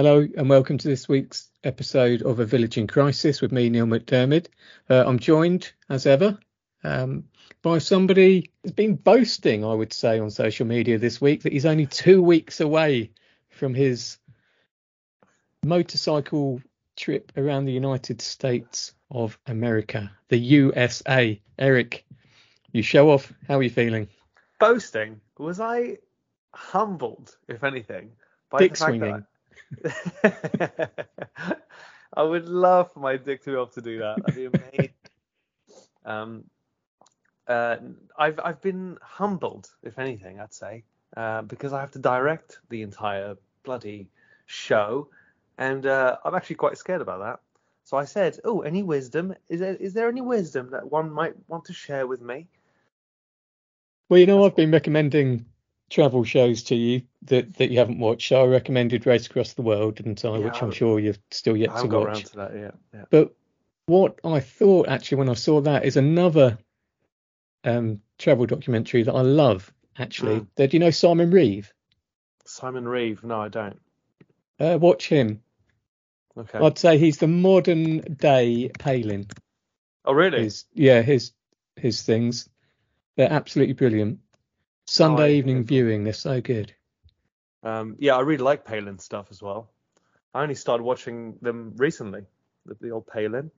Hello and welcome to this week's episode of A Village in Crisis with me, Neil McDermott. Uh, I'm joined, as ever, um, by somebody who's been boasting, I would say, on social media this week that he's only two weeks away from his motorcycle trip around the United States of America, the USA. Eric, you show off. How are you feeling? Boasting? Was I humbled, if anything, by Dick the fact swinging. I would love for my dick to be able to do that. That'd be amazing. um, uh, I've I've been humbled, if anything, I'd say, uh, because I have to direct the entire bloody show, and uh, I'm actually quite scared about that. So I said, "Oh, any wisdom? Is there is there any wisdom that one might want to share with me?" Well, you know, I've been recommending travel shows to you that, that you haven't watched. So I recommended Race Across the World, didn't I? Yeah, Which I'm sure you've still yet to watch. around to that yet. Yeah. But what I thought actually when I saw that is another um, travel documentary that I love. Actually, Mm. Do you know Simon Reeve? Simon Reeve? No, I don't. Uh, watch him. Okay. I'd say he's the modern day Palin. oh, really? His yeah, his his things. They're absolutely brilliant. Sunday Oh, evening viewing, they're so good. Um, yeah, I really like Palin stuff as well. I only started watching them recently, the, the old Palin.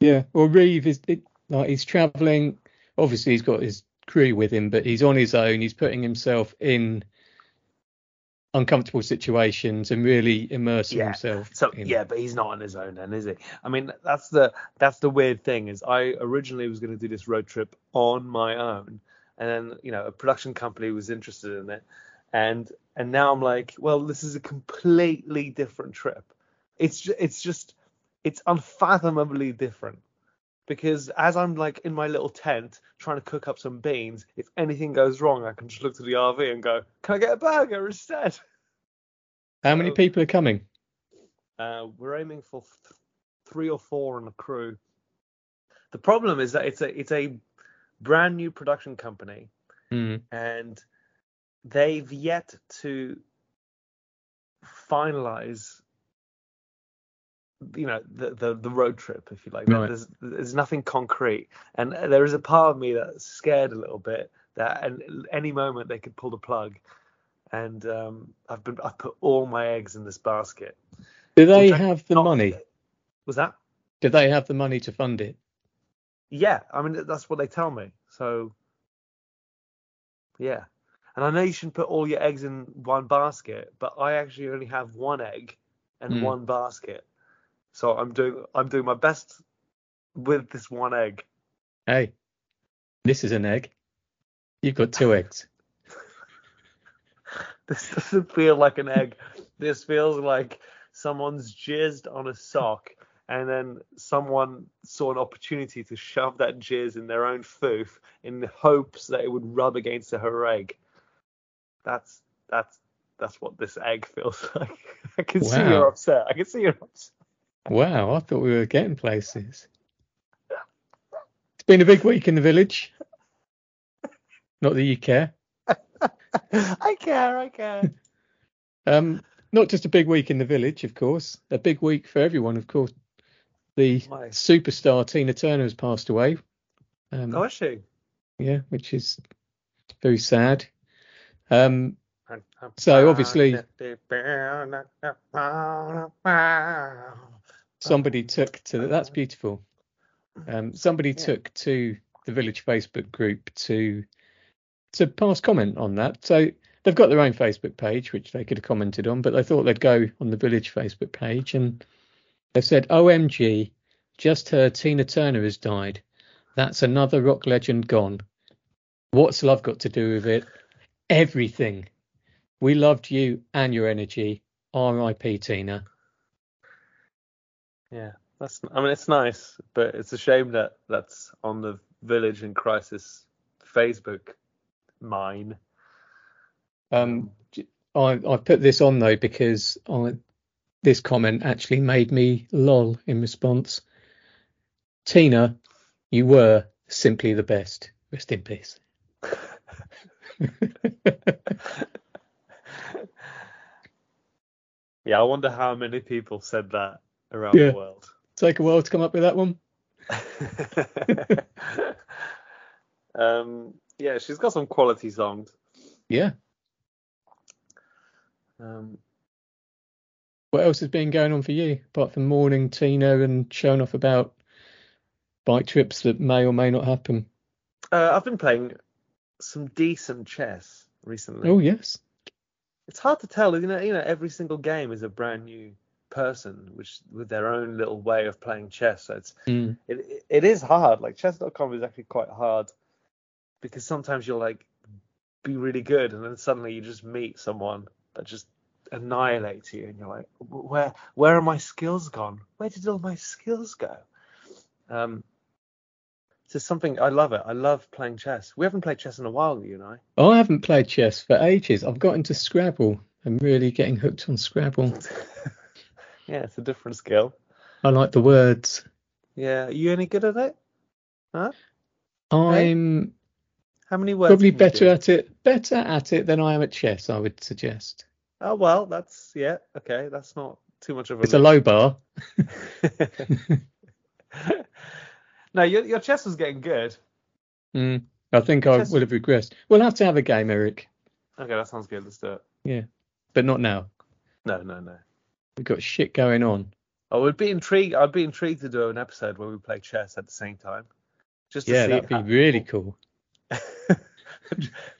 Yeah, well, Reeve is it, like he's traveling. Obviously, he's got his crew with him, but he's on his own. He's putting himself in uncomfortable situations and really immersing Yeah, himself. So in. yeah, but he's not on his own then, is he? I mean, that's the that's the weird thing is I originally was going to do this road trip on my own, and then you know a production company was interested in it, and and now I'm like, well, this is a completely different trip. It's ju- it's just it's unfathomably different because as I'm like in my little tent trying to cook up some beans, if anything goes wrong, I can just look to the RV and go, can I get a burger instead? How many so- people are coming? Uh, we're aiming for th- three or four on the crew. The problem is that it's a it's a brand new production company, Hmm. and they've yet to finalize, you know, the the, the road trip, if you like. Right. There's there's nothing concrete, and there is a part of me that's scared a little bit that at any moment they could pull the plug. And um, I've been I've put all my eggs in this basket. Do they have the money? Was that? Do they have the money to fund it? Yeah, I mean that's what they tell me. So yeah, and I know you shouldn't put all your eggs in one basket, but I actually only have one egg and Hmm. one basket. So I'm doing I'm doing my best with this one egg. Hey, this is an egg. You've got two eggs. This doesn't feel like an egg. this feels like someone's jizzed on a sock and then someone saw an opportunity to shove that jizz in their own foof in the hopes that it would rub against her egg. That's that's that's what this egg feels like. I can see Wow. you're upset. I can see you're upset. Wow, I thought we were getting places. It's been a big week in the village. Not that you care. I care, I care. Um, not just a big week in the village, of course. A big week for everyone, of course. The Why? superstar Tina Turner has passed away. Um, Oh, is she? yeah, which is very sad. Um, So, obviously- somebody took to that's beautiful. Um, somebody Yeah. took to the village Facebook group to to pass comment on that. So they've got their own Facebook page, which they could have commented on, but they thought they'd go on the village Facebook page and they said, "OMG, just heard Tina Turner has died. That's another rock legend gone. What's love got to do with it? Everything. We loved you and your energy. R.I.P. Tina." Yeah. That's. I mean, it's nice, but it's a shame that that's on the Village in Crisis Facebook mine. Um, I I put this on though because I this comment actually made me lol in response. Tina, you were simply the best. Rest in peace. Yeah, I wonder how many people said that around Yeah. the world. Take a while to come up with that one. um, yeah, she's got some quality songs. Yeah. Um, What else has been going on for you apart from mourning Tina and showing off about bike trips that may or may not happen? uh, I've been playing some decent chess recently. Oh yes. It's hard to tell, you know. You know, every single game is a brand new person, which with their own little way of playing chess. So it's Mm. it it- it is hard. Like chess.com is actually quite hard because sometimes you'll like be really good and then suddenly you just meet someone that just annihilates you and you're like where where are my skills gone? Where did all my skills go? Um just something I love it. I love playing chess. We haven't played chess in a while, you and I. Oh, I haven't played chess for ages. I've got into Scrabble. I'm really getting hooked on Scrabble. yeah, it's a different skill. I like the words. Yeah, are you any good at it? I'm How many words? probably better at it better at it than I am at chess, I would suggest. Oh well, that's yeah, okay. That's not too much of a. It's a low bar. no, your your chess was getting good. Mm, I think I Chess- would have regressed. We'll have to have a game, Eric, Okay, that sounds good. Let's do it. Yeah, but not now. No, no, no. We've got shit going on. I would be intrigued. I'd be intrigued to do an episode where we play chess at the same time, just to Yeah, that'd be how- really cool.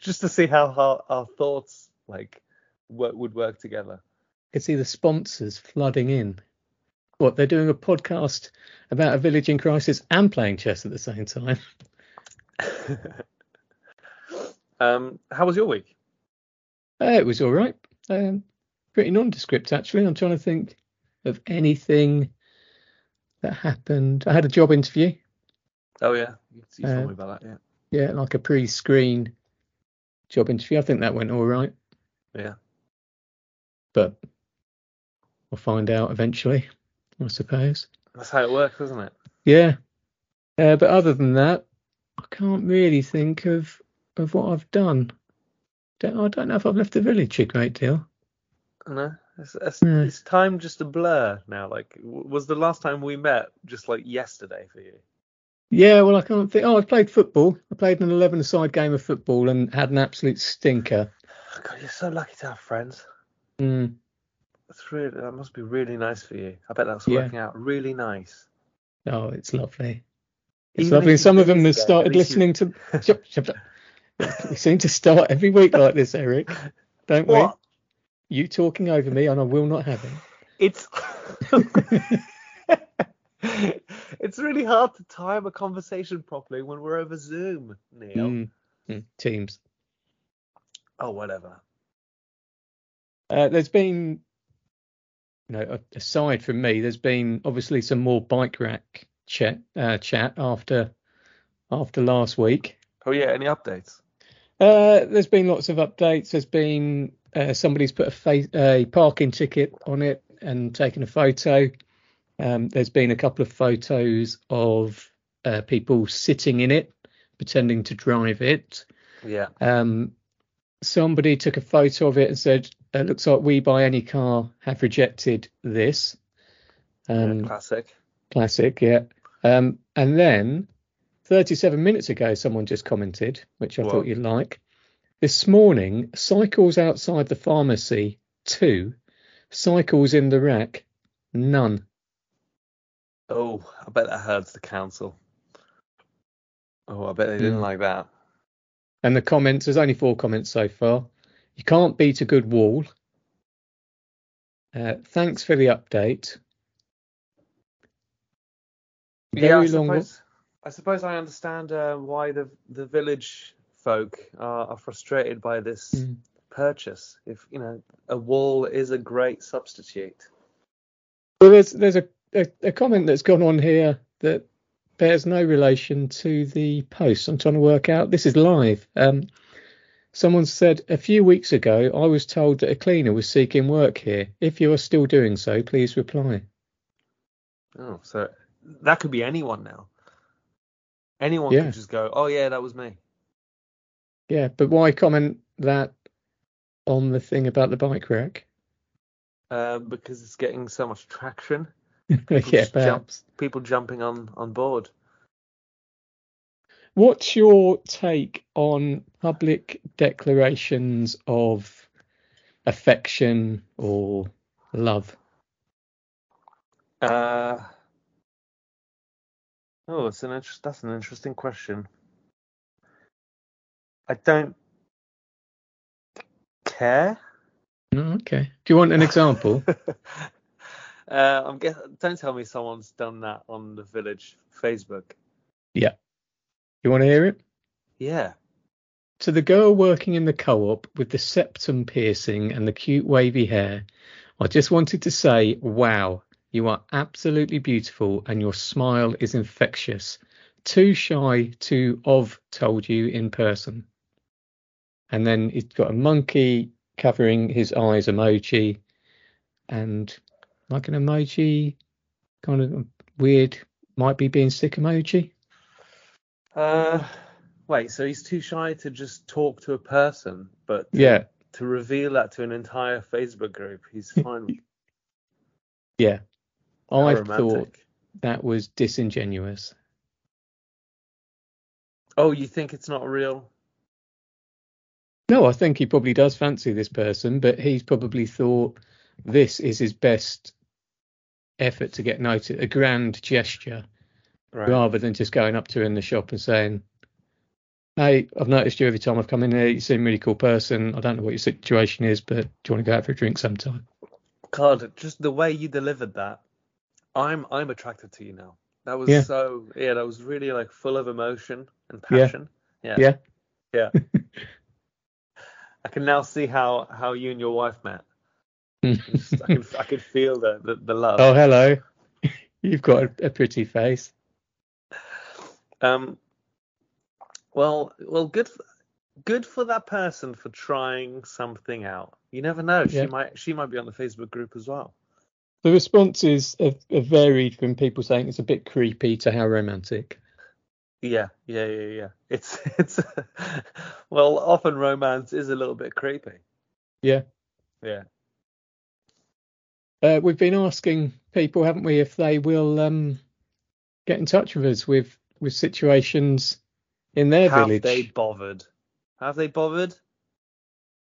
just to see how how our thoughts like work, would work together. I could see the sponsors flooding in. What they're doing a podcast about a village in crisis and playing chess at the same time. um, how was your week? Uh, it was all right. Um, pretty nondescript actually. I'm trying to think of anything that happened. I had a job interview. Oh yeah, you, you Uh, me about that. Yeah. Yeah, like a pre-screen job interview. I think that went all right. Yeah. But we'll find out eventually, I suppose. That's how it works, isn't it? Yeah. Uh, but other than that, I can't really think of of what I've done. Don't, I don't know if I've left the village a great deal. No, it's, it's, No. it's time just a blur now. Like, w- was the last time we met just like yesterday for you? Yeah, well, I can't think. Oh, I played football. I played an 11-a-side game of football and had an absolute stinker. God, you're so lucky to have friends. Mm, That's really that must be really nice for you. I bet that's Yeah. working out really nice. oh, it's lovely. It's Even lovely. Some of them have started least you- listening to. Shut- shut up. we seem to start every week like this, Eric. Don't What? we? You talking over me, and I will not have it. It's it's really hard to time a conversation properly when we're over Zoom, Neil. Mm, mm, teams. Oh, whatever. Uh, there's been, you know, aside from me, there's been obviously some more bike rack chat, uh, chat after after last week. Oh yeah, any updates? Uh, there's been lots of updates. There's been uh, somebody's put a, fa- a parking ticket on it and taken a photo. Um, there's been a couple of photos of uh, people sitting in it, pretending to drive it. Yeah. Um, somebody took a photo of it and said, "It looks like we buy any car have rejected this." Um, yeah, classic. Classic, yeah. Um, and then 37 minutes ago, someone just commented, which I What? thought you'd like. This morning, cycles outside the pharmacy, two. Cycles in the rack, none. Oh, I bet that hurts the council. Oh, I bet they didn't Mm. like that. And the comments, there's only four comments so far. You can't beat a good wall. Uh, thanks for the update. yeah, I suppose, I suppose I understand uh, why the the village folk are, are frustrated by this Mm. purchase. If you know, a wall is a great substitute. Well, there's there's a a, a comment that's gone on here that bears no relation to the post. I'm trying to work out. This is live. Um, someone said a few weeks ago, I was told that a cleaner was seeking work here. If you are still doing so, please reply. Oh, so that could be anyone now. Anyone Yeah. could just go, "Oh yeah, that was me." Yeah, but why comment that on the thing about the bike rack? Um, because it's getting so much traction. yeah, just jump. People jumping on on board. What's your take on public declarations of affection or love? Uh, oh, it's an interest. That's an interesting question. I don't care. Oh, okay. Do you want an example? uh, I'm guess. Don't tell me someone's done that on the village Facebook. You want to hear it? Yeah. To the girl working in the co-op with the septum piercing and the cute wavy hair, I just wanted to say, wow, you are absolutely beautiful and your smile is infectious. Too shy to have told you in person. And then he's got a monkey covering his eyes emoji and like an emoji, kind of weird, might be being sick emoji. Uh, wait. So he's too shy to just talk to a person, but Yeah, to reveal that to an entire Facebook group, he's fine. with yeah. How I romantic. thought that was disingenuous. Oh, you think it's not real? No, I think he probably does fancy this person, but he's probably thought this is his best effort to get noticed, a grand gesture, Right. rather than just going up to her in the shop and saying, Hey, I've noticed you every time I've come in here. You seem a really cool person. I don't know what your situation is, but do you want to go out for a drink sometime? God, just the way you delivered that, I'm I'm attracted to you now. That was Yeah. so yeah, that was really like full of emotion and Yeah. passion. Yeah. Yeah. Yeah. I can now see how how you and your wife met. Hmm. Just- I can I can feel the the, the love. oh, hello. You've got a, a pretty face. Um. Well, well, good, good for that person for trying something out. You never know. She Yeah. might she might be on the Facebook group as well. The responses have, have varied from people saying it's a bit creepy to how romantic. Yeah, yeah, yeah, yeah. It's it's well, often romance is a little bit creepy. Yeah. Yeah. Uh, we've been asking people, haven't we, if they will um, get in touch with us with with situations in their Have village. they bothered? Have they bothered?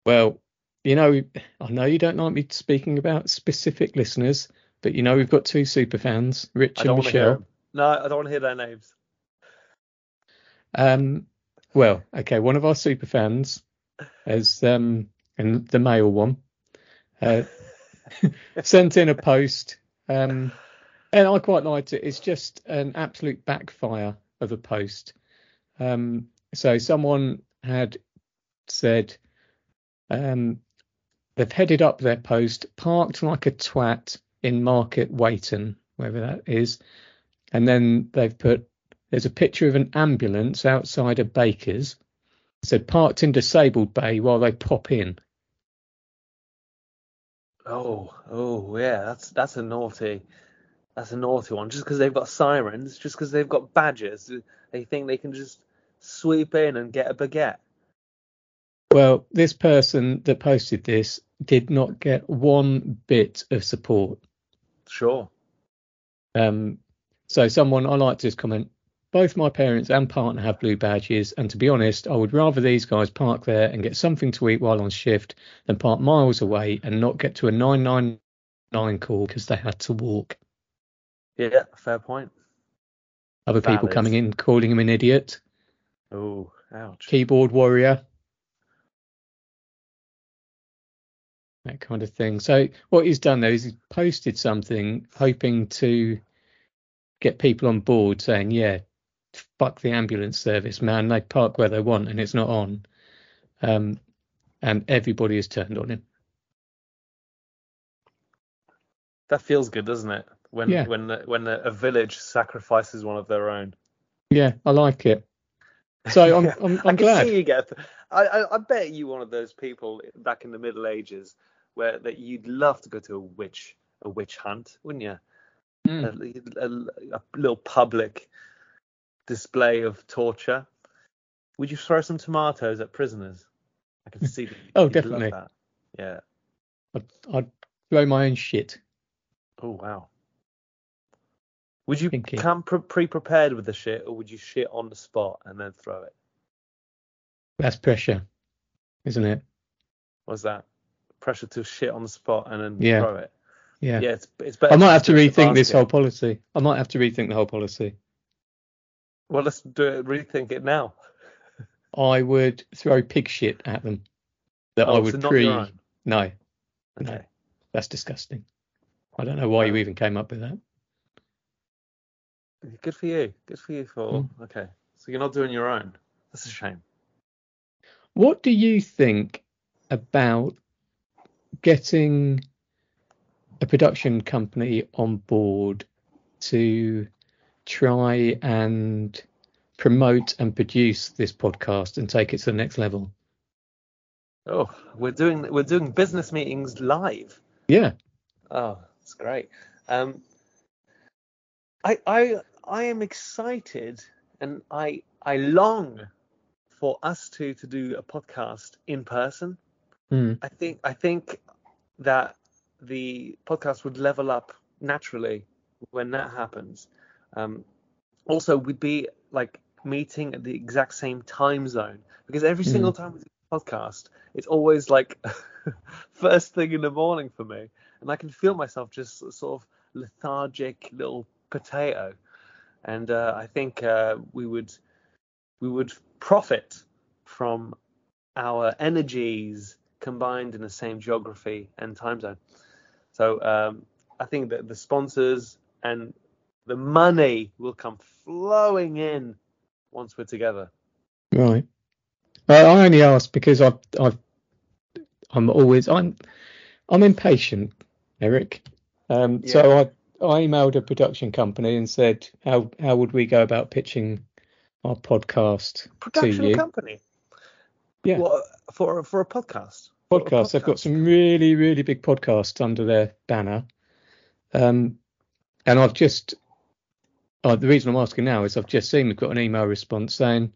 Well, you know, I know you don't like me speaking about specific listeners, but you know we've got two super fans, Rich and Michelle. No, I don't want to hear their names. Um, well, okay, one of our super fans has um, and the male one uh, sent in a post, um, and I quite liked it. It's just an absolute backfire of a post. Um, so someone had said um, they've headed up their post, parked like a twat in Market Weighton, wherever that is, and then they've put there's a picture of an ambulance outside a baker's. Said parked in disabled bay while they pop in. Oh, oh, yeah. That's that's a naughty. That's a naughty one. Just because they've got sirens, just because they've got badges, they think they can just sweep in and get a baguette. Well, this person that posted this did not get one bit of support. Sure. Um, so someone I like to comment. Both my parents and partner have blue badges, and to be honest, I would rather these guys park there and get something to eat while on shift than park miles away and not get to a 999 call because they had to walk. Yeah, fair point. Other people coming in calling him an idiot, Oh, ouch. keyboard warrior, that kind of thing. So what he's done there is he's posted something hoping to get people on board saying, yeah, fuck the ambulance service, man. They park where they want and it's not on. Um, and everybody has turned on him. That feels good, doesn't it? When Yeah. when when a, a village sacrifices one of their own. Yeah, I like it. So I'm Yeah, I'm, I I'm can glad. see you get. I, I I bet you one of those people back in the Middle Ages where that you'd love to go to a witch a witch hunt, wouldn't you? Mm. A, a- a little public display of torture. Would you throw some tomatoes at prisoners? I can see. that Oh, definitely. that. Yeah. I'd, I'd throw my own shit. Oh wow. Would you Thinking. come pre- pre-prepared with the shit, or would you shit on the spot and then throw it? That's pressure, isn't it? Was that pressure to shit on the spot and then Yeah. throw it? Yeah. Yeah, it's it's better. I might have to do it in the rethink this whole policy. I might have to rethink the whole policy. Well, let's do it. Rethink it now. I would throw pig shit at them. That oh, I would so pre. No, No. That's disgusting. I don't know why you even came up with that. Good for you. Good for you for Hmm. okay. So you're not doing your own. That's a shame. What do you think about getting a production company on board to try and promote and produce this podcast and take it to the next level? Oh, we're doing we're doing business meetings live. Yeah. Oh, that's great. Um, I I I am excited and I I long for us to to do a podcast in person. Mm. I think I think that the podcast would level up naturally when that happens. Um, also, we'd be like meeting at the exact same time zone because every Mm. single time we do a podcast, it's always like first thing in the morning for me, and I can feel myself just sort of lethargic little potato. And uh, I think uh, we would we would profit from our energies combined in the same geography and time zone. So um, I think that the sponsors and the money will come flowing in once we're together. Right. Uh, I only ask because I've, I've, I'm always, I'm, I'm impatient, Eric. Um, so I, emailed a production company and said, how, how would we go about pitching our podcast to Production you? company. Yeah. What, for for a podcast. Podcast. a Podcasts. They've got some really, really big podcasts under their banner. Um, and I've just, uh, the reason I'm asking now is I've just seen we've got an email response saying,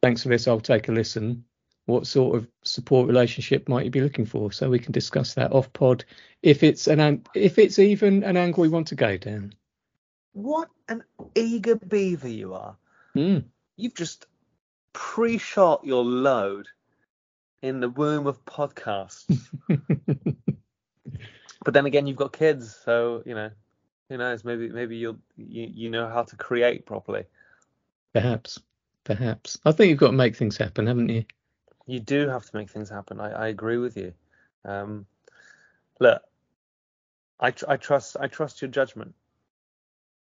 thanks for this, I'll take a listen. What sort of support relationship might you be looking for? So we can discuss that off pod if it's an if it's even an angle we want to go down. What an eager beaver you are. Mm. You've just pre-shot your load in the womb of podcasts. but then again, you've got kids, so you know, who knows? Maybe maybe you'll you, you know how to create properly. perhaps, perhaps. I think you've got to make things happen, haven't you? You do have to make things happen. I, I agree with you. Um, look, I tr- I trust I trust your judgment.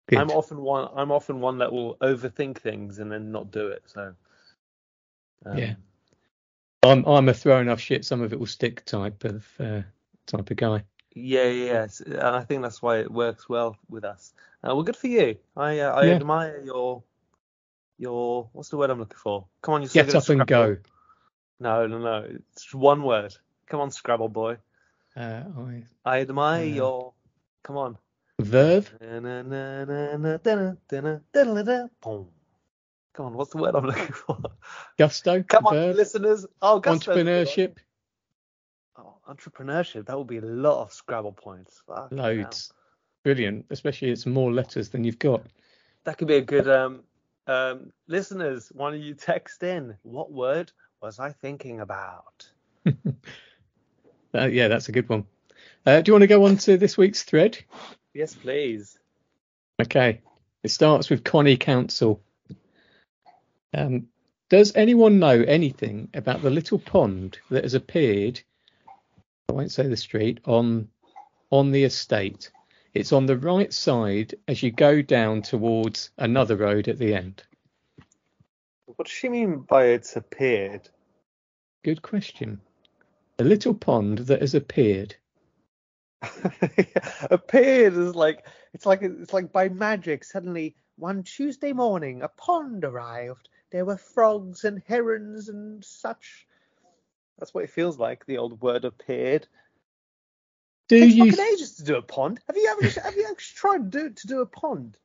Good. I'm often one I'm often one that will overthink things and then not do it. So um, Yeah. I'm I'm a throw enough shit, some of it will stick type of uh, type of guy. Yeah, yeah, and I think that's why it works well with us. Uh, well, good for you. I uh, I Yeah. admire your your what's the word I'm looking for? Come on, you're so Get up and go. No, no, no. It's one word. Come on, Scrabble boy. Uh, I, I admire Yeah. your. Come on. verve. Come on, what's the word I'm looking for? Gusto. Come on, verve, listeners. Oh, gusto's a good one. entrepreneurship. Oh, entrepreneurship. That would be a lot of Scrabble points. Fucking hell. Loads. Brilliant. Especially it's more letters than you've got. That could be a good um um listeners, why don't you text in what word was I thinking about? Uh, yeah, that's a good one. Uh, do you want to go on to this week's thread? Yes, please. Okay. It starts with Connie Council. Um, does anyone know anything about the little pond that has appeared? I won't say the street on on the estate. It's on the right side as you go down towards another road at the end. What does she mean by it's appeared? Good question. A little pond that has appeared. appeared is like It's like it's like by magic. Suddenly, one Tuesday morning, a pond arrived. There were frogs and herons and such. That's what it feels like. The old word appeared. Do Takes you? fucking ages to do a pond. Have you ever have you actually tried to do to do a pond?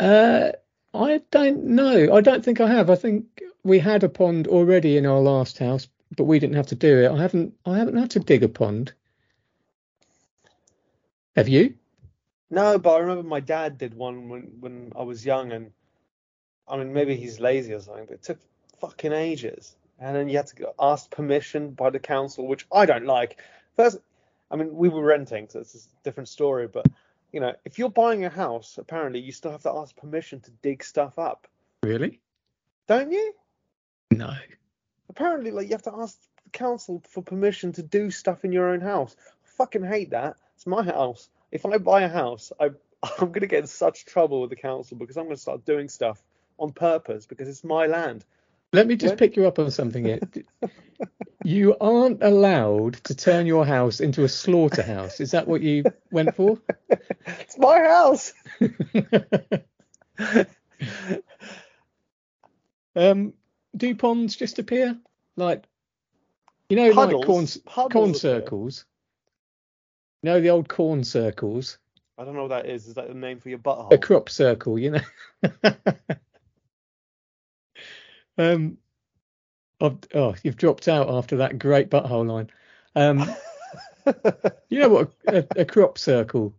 Uh, I don't know. I don't think I have. I think we had a pond already in our last house, but we didn't have to do it. I haven't. I haven't had to dig a pond. Have you? No, but I remember my dad did one when when I was young, and I mean maybe he's lazy or something, but it took fucking ages, and then you had to ask permission by the council, which I don't like. First, I mean we were renting, so it's a different story, but you know if you're buying a house, apparently you still have to ask permission to dig stuff up, Really? don't you? No. Apparently, like you have to ask the council for permission to do stuff in your own house. I fucking hate that. It's my house. If I buy a house, I I'm gonna get in such trouble with the council because I'm gonna start doing stuff on purpose because it's my land. Let me just pick you up on something here. you aren't allowed to turn your house into a slaughterhouse. Is that what you went for? It's my house. um, do ponds just appear like you know, Puddles. like corn Puddles corn circles? You know the old corn circles, I don't know what that is. Is that the name for your butthole? a crop circle, you know. um, I've, oh, you've dropped out after that great butthole line. Um, you know what a, a, crop circle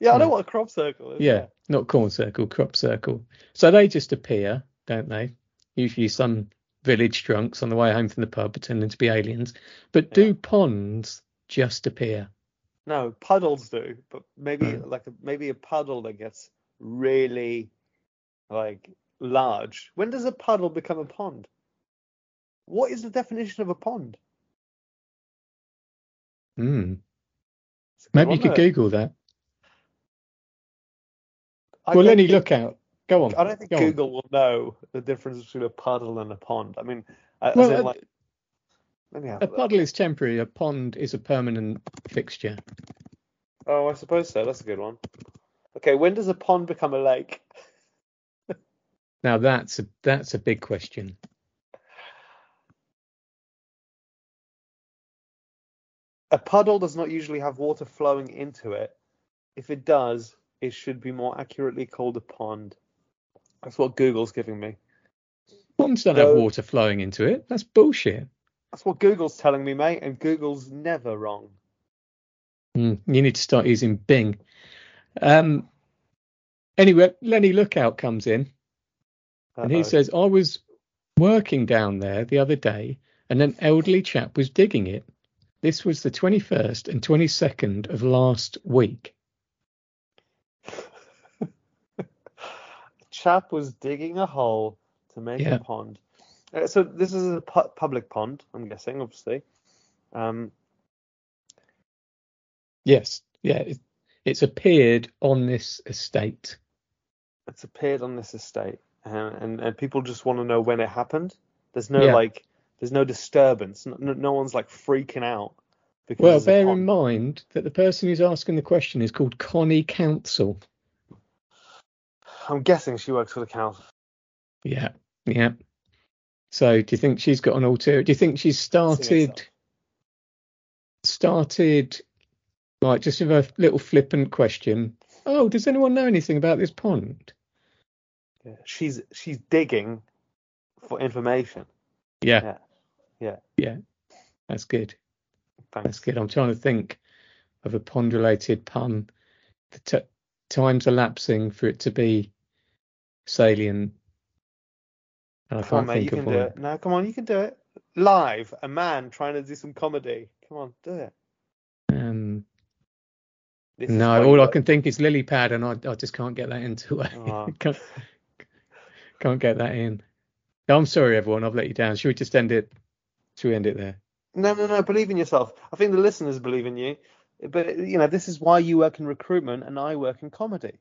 yeah, I know what a crop circle is. Yeah, not corn circle, crop circle. So they just appear, don't they? Usually some village drunks on the way home from the pub pretending to be aliens. But do Yeah. ponds just appear? No, puddles do, but maybe Hmm. like a, maybe a puddle that gets really like large. When does a puddle become a pond? What is the definition of a pond? Hmm. Maybe you could? Google that. I well, don't Lenny, look out. Go on. I don't think go on. Google will know the difference between a puddle and a pond. I mean, as Well, a- like, let me have A puddle is temporary. A pond is a permanent fixture. Oh, I suppose so. That's a good one. Okay, when does a pond become a lake? Now that's a that's a big question. A puddle does not usually have water flowing into it. If it does, it should be more accurately called a pond. That's what Google's giving me. Ponds don't have water flowing into it. That's bullshit. That's what Google's telling me, mate, and Google's never wrong. Hmm, you need to start using Bing. Um. Anyway, Lenny Lookout comes in. And he says, I was working down there the other day and an elderly chap was digging it. This was the 21st and 22nd of last week. chap was digging a hole to make Yeah. a pond. Uh, so this is a pu- public pond, I'm guessing, obviously. Um, Yes, yeah, it, it's appeared on this estate. it's appeared on this estate, and and, and people just want to know when it happened. There's no Yeah. like, there's no disturbance. No, no, one's like freaking out. Because Well, bear in mind that the person who's asking the question is called Connie Council. I'm guessing she works for the council. Yeah, yeah. So do you think she's got an alter? Do you think she's started started like just with a little flippant question? Oh, does anyone know anything about this pond? Yeah. She's she's digging for information. Yeah, Yeah. yeah. That's good. That's good. I'm trying to think of a pond-related pun. The t- time's elapsing for it to be salient. And I Come on, can't mate, you think can of do it. No, come on, you can do it. Live, a man trying to do some comedy. Come on, do it. Um, This no, all I can think is lily pad, and I, I just can't get that into it. Oh. Can't, get that in. I'm sorry, everyone. I've let you down. Should we just end it? Should we end it there? No, no, no. Believe in yourself. I think the listeners believe in you. But you know, this is why you work in recruitment and I work in comedy. Do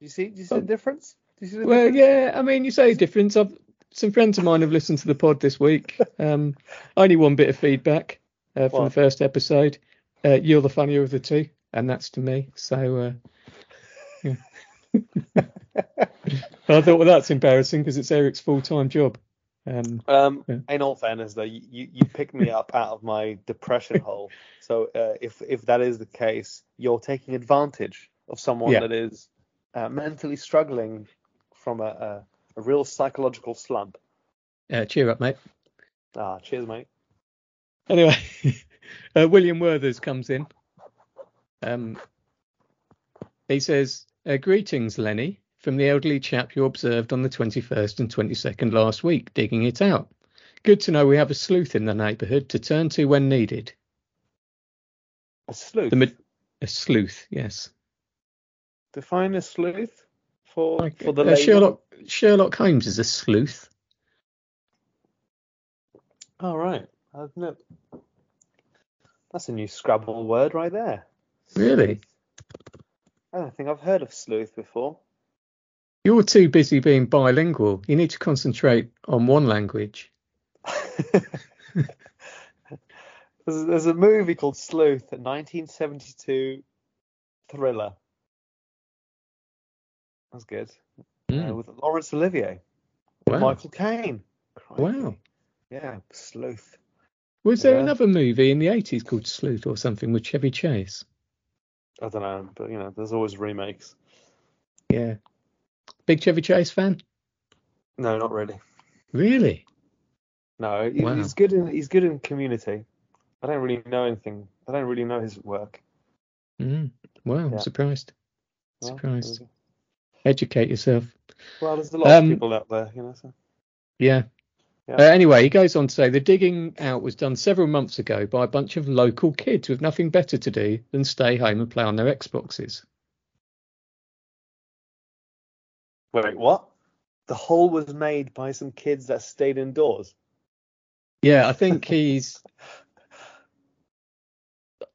you see? Do you see the Oh. difference? Do you see the Well, difference? yeah. I mean, you say difference. I've some friends of mine have listened to the pod this week. Um, only one bit of feedback uh, from What? the first episode. Uh, you're the funnier of the two. and that's to me. So, uh, yeah. I thought, well, that's embarrassing because it's Eric's full-time job. Um, Um, Yeah. in all fairness, though, you, you picked me up out of my depression hole. So uh, if if that is the case, you're taking advantage of someone Yeah. that is uh, mentally struggling from a, a a real psychological slump. uh, cheer up, mate. Ah, cheers, mate. Anyway, uh, William Werthers comes in. Um, he says, uh, "Greetings, Lenny, from the elderly chap you observed on the 21st and 22nd last week, digging it out. Good to know we have a sleuth in the neighbourhood to turn to when needed. A sleuth. The ma- a sleuth, yes. Define a sleuth for Like, for the uh. Sherlock Sherlock Holmes is a sleuth. Oh right, no. That's a new Scrabble word right there. Really? I don't think I've heard of sleuth before. You're too busy being bilingual. You need to concentrate on one language. there's, there's a movie called Sleuth, a 1972 thriller. That's good. Uh, Mm, with Laurence Olivier, and wow. Michael Caine. Crikey. Wow. Yeah, Sleuth. Was there Yeah. another movie in the 80s called Sleuth or something with Chevy Chase? I don't know, but you know, there's always remakes. Yeah. Big Chevy Chase fan? No, not really. Really? No, Wow. he's good in he's good in Community. I don't really know anything. I don't really know his work. Mm. Wow, I'm Yeah. surprised. Surprised. Educate yourself. Well, there's a lot Um, of people out there, you know. So. Yeah. Yeah. Uh, anyway, he goes on to say the digging out was done several months ago by a bunch of local kids with nothing better to do than stay home and play on their Xboxes. Wait, what? The hole was made by some kids that stayed indoors. Yeah, I think he's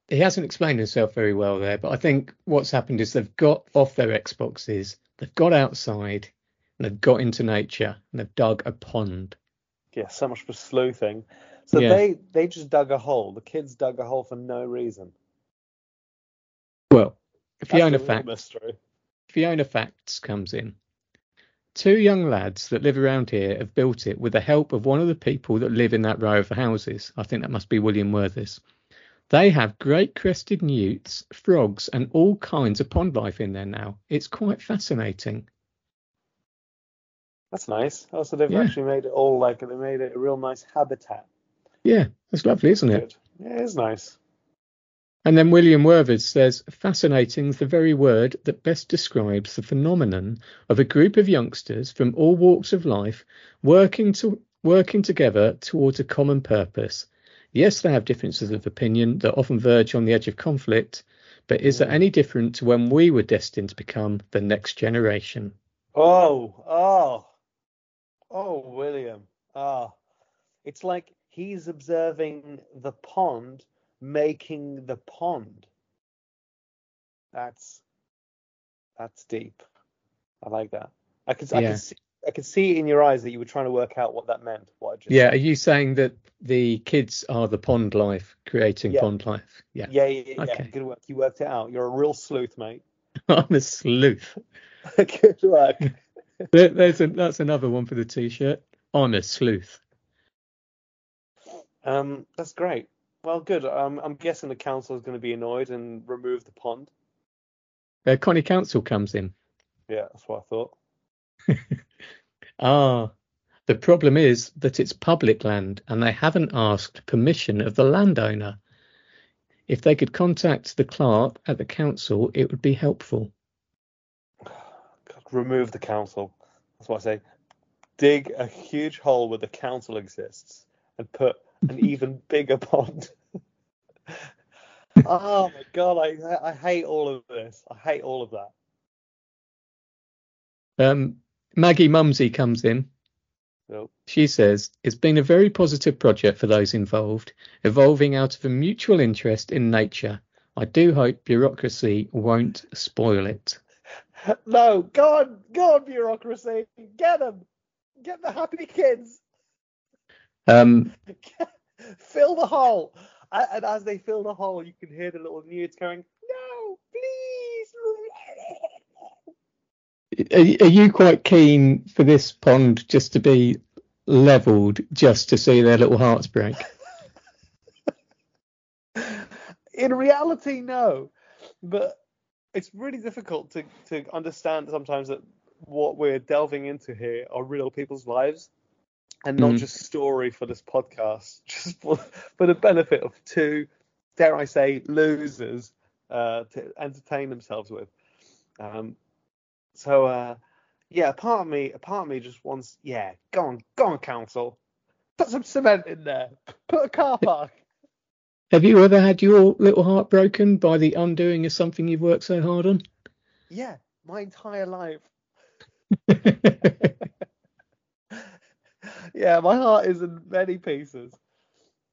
he hasn't explained himself very well there, but I think what's happened is they've got off their Xboxes, they've got outside, and they've got into nature, and they've dug a pond. Yeah, so much for sleuthing. So Yeah. they they just dug a hole. The kids dug a hole for no reason. Well, Fiona the real Fact mystery. Fiona Facts comes in. Two young lads that live around here have built it with the help of one of the people that live in that row of houses. I think that must be William Worthers. They have great crested newts, frogs, and all kinds of pond life in there now. It's quite fascinating. That's nice. Oh, so they've Yeah. actually made it all like they made it a real nice habitat. Yeah, that's lovely, isn't it? Good. Yeah, it is nice. And then William Worthers says, fascinating is the very word that best describes the phenomenon of a group of youngsters from all walks of life working to working together towards a common purpose. Yes, they have differences of opinion that often verge on the edge of conflict, but is that any different to when we were destined to become the next generation? Oh, oh, oh, William. Ah, it's like he's observing the pond making the pond. That's that's deep. I like that. I could I Yeah. could see I could see in your eyes that you were trying to work out what that meant. What I Yeah, are you saying that the kids are the pond life, creating Yeah. pond life? Yeah, yeah, yeah, yeah. Okay. Good work. You worked it out. You're a real sleuth, mate. I'm a sleuth. Good work. There, there's a, that's another one for the t-shirt. I'm a sleuth. Um, that's great. Well, good. Um, I'm guessing the council is going to be annoyed and remove the pond. Uh, Connie Council comes in. Yeah, that's what I thought. Ah, the problem is that it's public land and they haven't asked permission of the landowner. If they could contact the clerk at the council, it would be helpful. God, remove the council. That's what I say. Dig a huge hole where the council exists and put an even bigger pond. oh my god, I I hate all of this. I hate all of that. Um, Maggie Mumsy comes in. Nope. She says it's been a very positive project for those involved, evolving out of a mutual interest in nature. I do hope bureaucracy won't spoil it. No, go on, go on, bureaucracy. Get them. Get the happy kids. Um, fill the hole. And as they fill the hole, you can hear the little nudes going, no, please. Are, are you quite keen for this pond just to be levelled just to see their little hearts break? In reality, no. But it's really difficult to, to understand sometimes that what we're delving into here are real people's lives and not Mhm. just story for this podcast, just for, for the benefit of two, dare I say, losers uh, to entertain themselves with. Um, so, uh, yeah, a part of me, a part of me just wants, yeah, go on, go on, council, put some cement in there, put a car park. Have you ever had your little heart broken by the undoing of something you've worked so hard on? Yeah, my entire life. Yeah, my heart is in many pieces.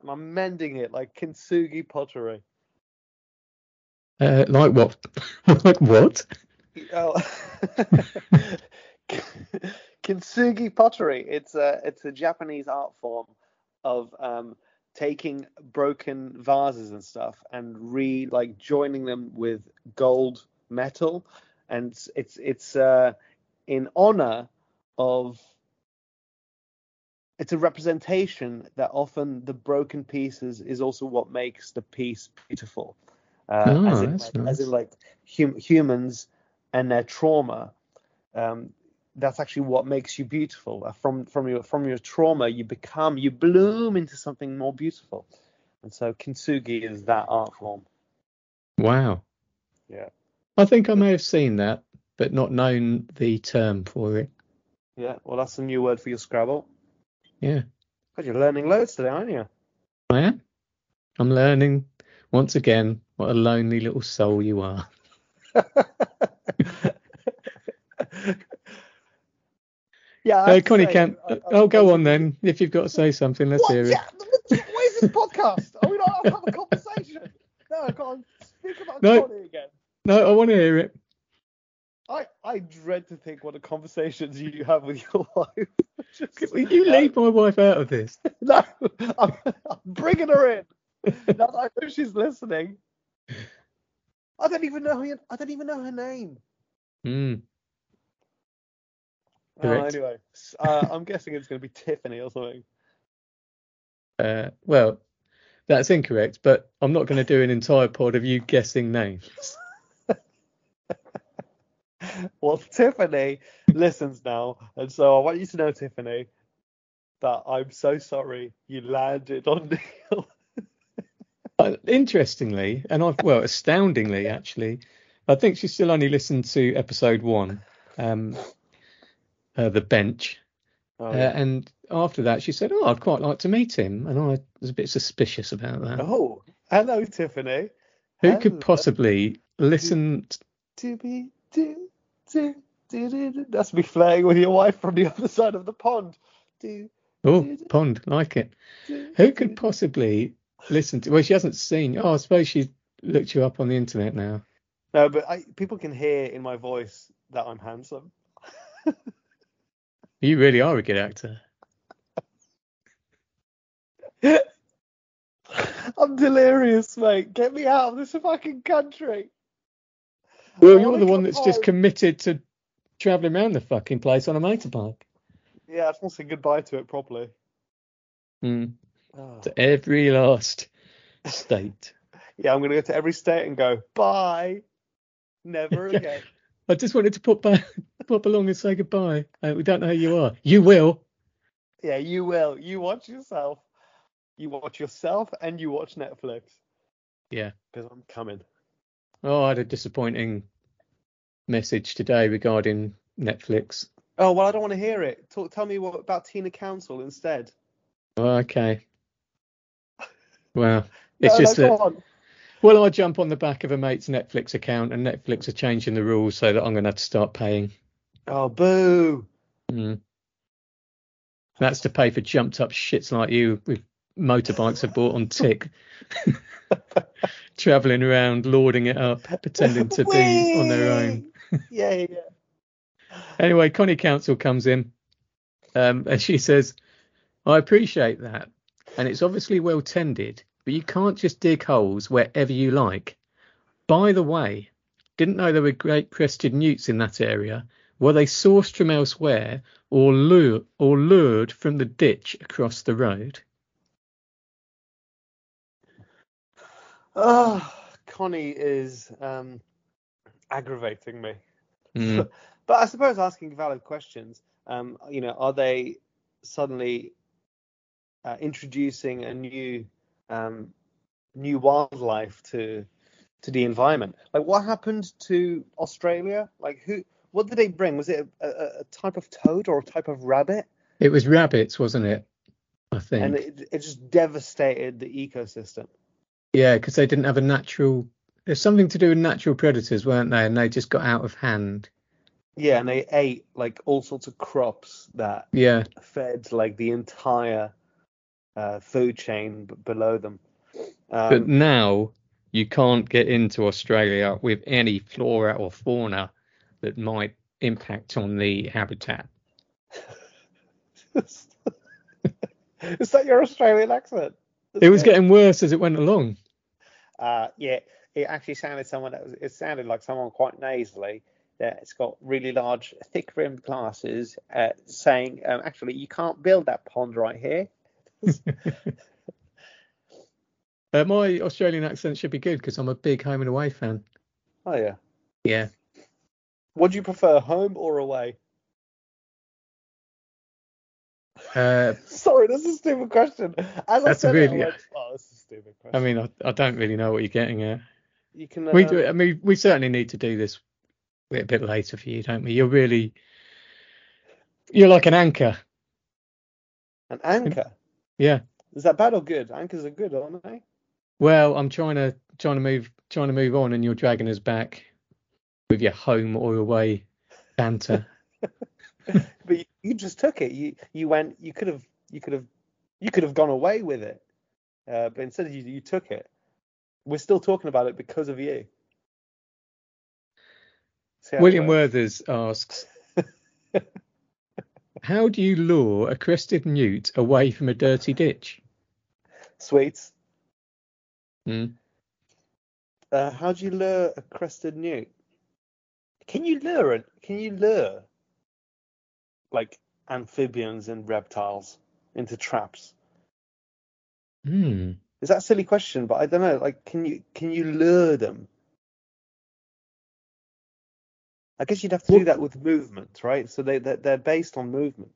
And I'm mending it like kintsugi pottery. uh, like what? like what? Oh. kintsugi pottery. It's a it's a Japanese art form of um, taking broken vases and stuff and re like joining them with gold metal, and it's it's, it's uh, in honor of it's a representation that often the broken pieces is also what makes the piece beautiful. Uh, Oh, as, in, like, as in like hum- humans and their trauma. Um, that's actually what makes you beautiful. Uh, from from your from your trauma, you become you bloom into something more beautiful. And so kintsugi is that art form. Wow. Yeah. I think I may have seen that, but not known the term for it. Yeah. Well, that's a new word for your Scrabble. Yeah, God, you're learning loads today, aren't you? I am. I'm learning once again what a lonely little soul you are. yeah. To Connie say, Camp, I- I- I'll go I- on then. If you've got to say something, let's What? hear it. Yeah. Where's this podcast? Are we not have a conversation? No, I can't speak about No. Connie again. No, I want to hear it. I, I dread to think what the conversations you have with your wife. Just- You leave my wife out of this. No, I'm, I'm bringing her in. Now that I know she's listening. I don't even know her. I don't even know her name. Hmm. Correct. anyway, uh, I'm guessing it's going to be Tiffany or something. Uh, well, that's incorrect, but I'm not going to do an entire pod of you guessing names. Well, Tiffany listens now, and so I want you to know, Tiffany, that I'm so sorry you landed on Neil. Uh, interestingly, and I've well, astoundingly actually, I think she still only listened to episode one, um, uh, the bench, Oh, uh, and after that she said, "Oh, I'd quite like to meet him," and I was a bit suspicious about that. Oh, hello, Tiffany. Who hello. could possibly listen? To be do do do do. do. That's me flirting with your wife from the other side of the pond. Oh, pond, like it. Who could possibly listen to? Well, she hasn't seen. Oh, I suppose she looked you up on the internet now. No, but I, people can hear in my voice that I'm handsome. You really are a good actor. I'm delirious, mate. Get me out of this fucking country. Well, you're the one that's just committed to travelling around the fucking place on a motorbike. Yeah, I just want to say goodbye to it properly. Mm. Oh. To every last state. Yeah, I'm gonna go to every state and go bye. Never again. I just wanted to pop back, pop along and say goodbye. Uh, we don't know who you are. You will. Yeah, you will. You watch yourself. You watch yourself and you watch Netflix. Yeah. Because I'm coming. Oh, I had a disappointing message today regarding Netflix. Oh well, I don't want to hear it. Talk, tell me what about Tina Council instead. Oh, okay. Well, it's No, just no, that. Well, I jump on the back of a mate's Netflix account, and Netflix are changing the rules so that I'm going to have to start paying. Oh boo. Mm. That's to pay for jumped up shits like you with motorbikes I bought on tick, travelling around, lording it up, pretending to be on their own. Yeah, yeah. Anyway, Connie Council comes in, um, and she says, "I appreciate that, and it's obviously well tended, but you can't just dig holes wherever you like. By the way, didn't know there were great crested newts in that area. Were they sourced from elsewhere or lured, or lured from the ditch across the road? Oh, Connie is um, aggravating me. Mm. But I suppose asking valid questions. Um, you know, are they suddenly uh, introducing a new um, new wildlife to to the environment? Like, what happened to Australia? Like, who? What did they bring? Was it a, a, a type of toad or a type of rabbit? It was rabbits, wasn't it? I think. And it, it just devastated the ecosystem. Yeah, because they didn't have a natural. There's something to do with natural predators, weren't they? And they just got out of hand. Yeah, and they ate like all sorts of crops that Yeah, fed like the entire uh, food chain b- below them. but Um, now you can't get into Australia with any flora or fauna that might impact on the habitat. Is that your Australian accent? It was getting worse as it went along. Uh, yeah, it actually sounded someone that was. It sounded like someone quite nasally. That it's got really large, thick-rimmed glasses, uh, saying, um, "Actually, you can't build that pond right here." Uh, my Australian accent should be good because I'm a big home and away fan. Oh yeah. Yeah. Would you prefer home or away? Uh, Sorry, that's a stupid question. As I That's a said it, I really- went, oh, that's a stupid question. I mean, I, I don't really know what you're getting at. you can. We uh, do. I mean, we certainly need to do this a bit later for you, don't we? You're really, you're like an anchor. an anchor. Yeah. Is that bad or good? Anchors are good, aren't they? Well, I'm trying to trying to move trying to move on, and you're dragging us back with your home or away banter. But you, you just took it. You you went. You could have. You could have. You could have gone away with it. Uh, but instead, you you took it. We're still talking about it because of you. See how it William works? Werthers asks, "How do you lure a crested newt away from a dirty ditch?" Sweets. Hmm. Uh, how do you lure a crested newt? Can you lure it? Can you lure like amphibians and reptiles into traps? Hmm. Is that a silly question? But I don't know. Like, can you can you lure them? I guess you'd have to do that with movement, right? So they they're, they're based on movement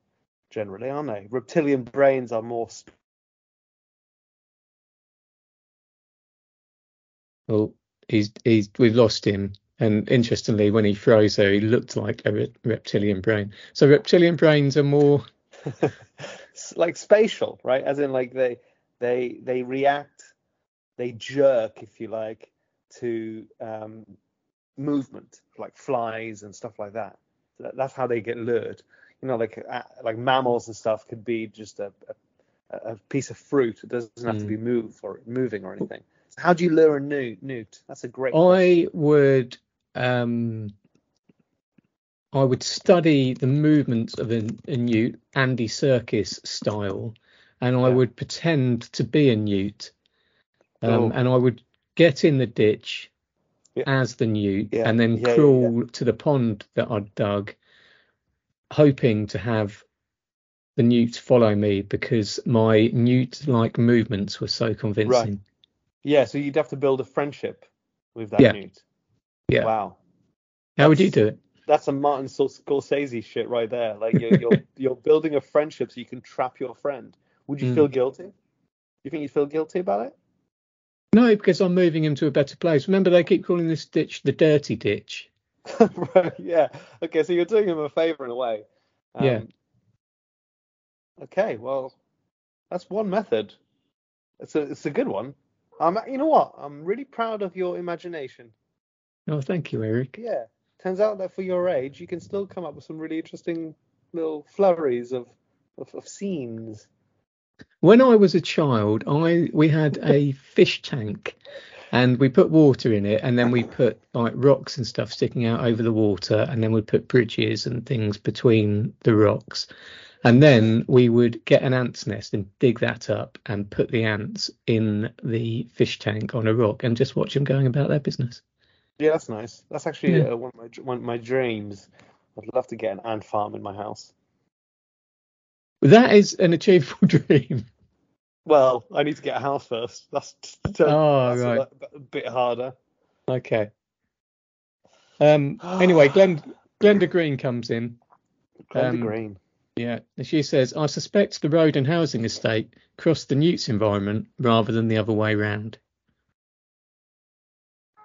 generally, aren't they? Reptilian brains are more. Sp- Well, he's he's we've lost him. And interestingly, when he froze he looked like a re- reptilian brain. So reptilian brains are more. like spatial, right? As in like they they they react, they jerk, if you like, to um, movement, like flies and stuff like that. That's how they get lured. You know, like uh, like mammals and stuff could be just a a, a piece of fruit. It doesn't have to Mm. be move or moving or anything. So how do you lure a newt? Newt? That's a great. question. I would um I would study the movements of a, a newt, Andy Serkis style, and I Yeah. would pretend to be a newt, um, Oh. and I would get in the ditch Yeah. as the newt, Yeah, and then crawl to the pond that I'd dug, hoping to have the newt follow me because my newt-like movements were so convincing. Right. Yeah, so you'd have to build a friendship with that Yeah. newt. Yeah. Wow. How would you do it? that's a Martin Scorsese shit right there. Like you're you're, you're building a friendship so you can trap your friend. Would you Mm. feel guilty? You think you'd feel guilty about it? No, because I'm moving him to a better place. Remember, they keep calling this ditch the dirty ditch. right. Yeah. Okay. So you're doing him a favor in a way. Um, Yeah. Okay. Well, that's one method. It's a it's a good one. Um. You know what? I'm really proud of your imagination. Oh, thank you, Eric. Yeah. Turns out that for your age, you can still come up with some really interesting little flurries of of, of scenes. When I was a child, I we had a fish tank, and we put water in it, and then we put like rocks and stuff sticking out over the water, and then we put bridges and things between the rocks, and then we would get an ant's nest and dig that up and put the ants in the fish tank on a rock and just watch them going about their business. Yeah, that's nice. That's actually Yeah. uh, one, of my, one of my dreams. I'd love to get an ant farm in my house. That is an achievable dream. Well, I need to get a house first. That's, that's Oh, a, right. li- a bit harder. Okay. Um. Anyway, Glen Glenda Green comes in. Glenda Um, Green. Yeah, and she says, "I suspect the road and housing estate crossed the Newts environment rather than the other way round.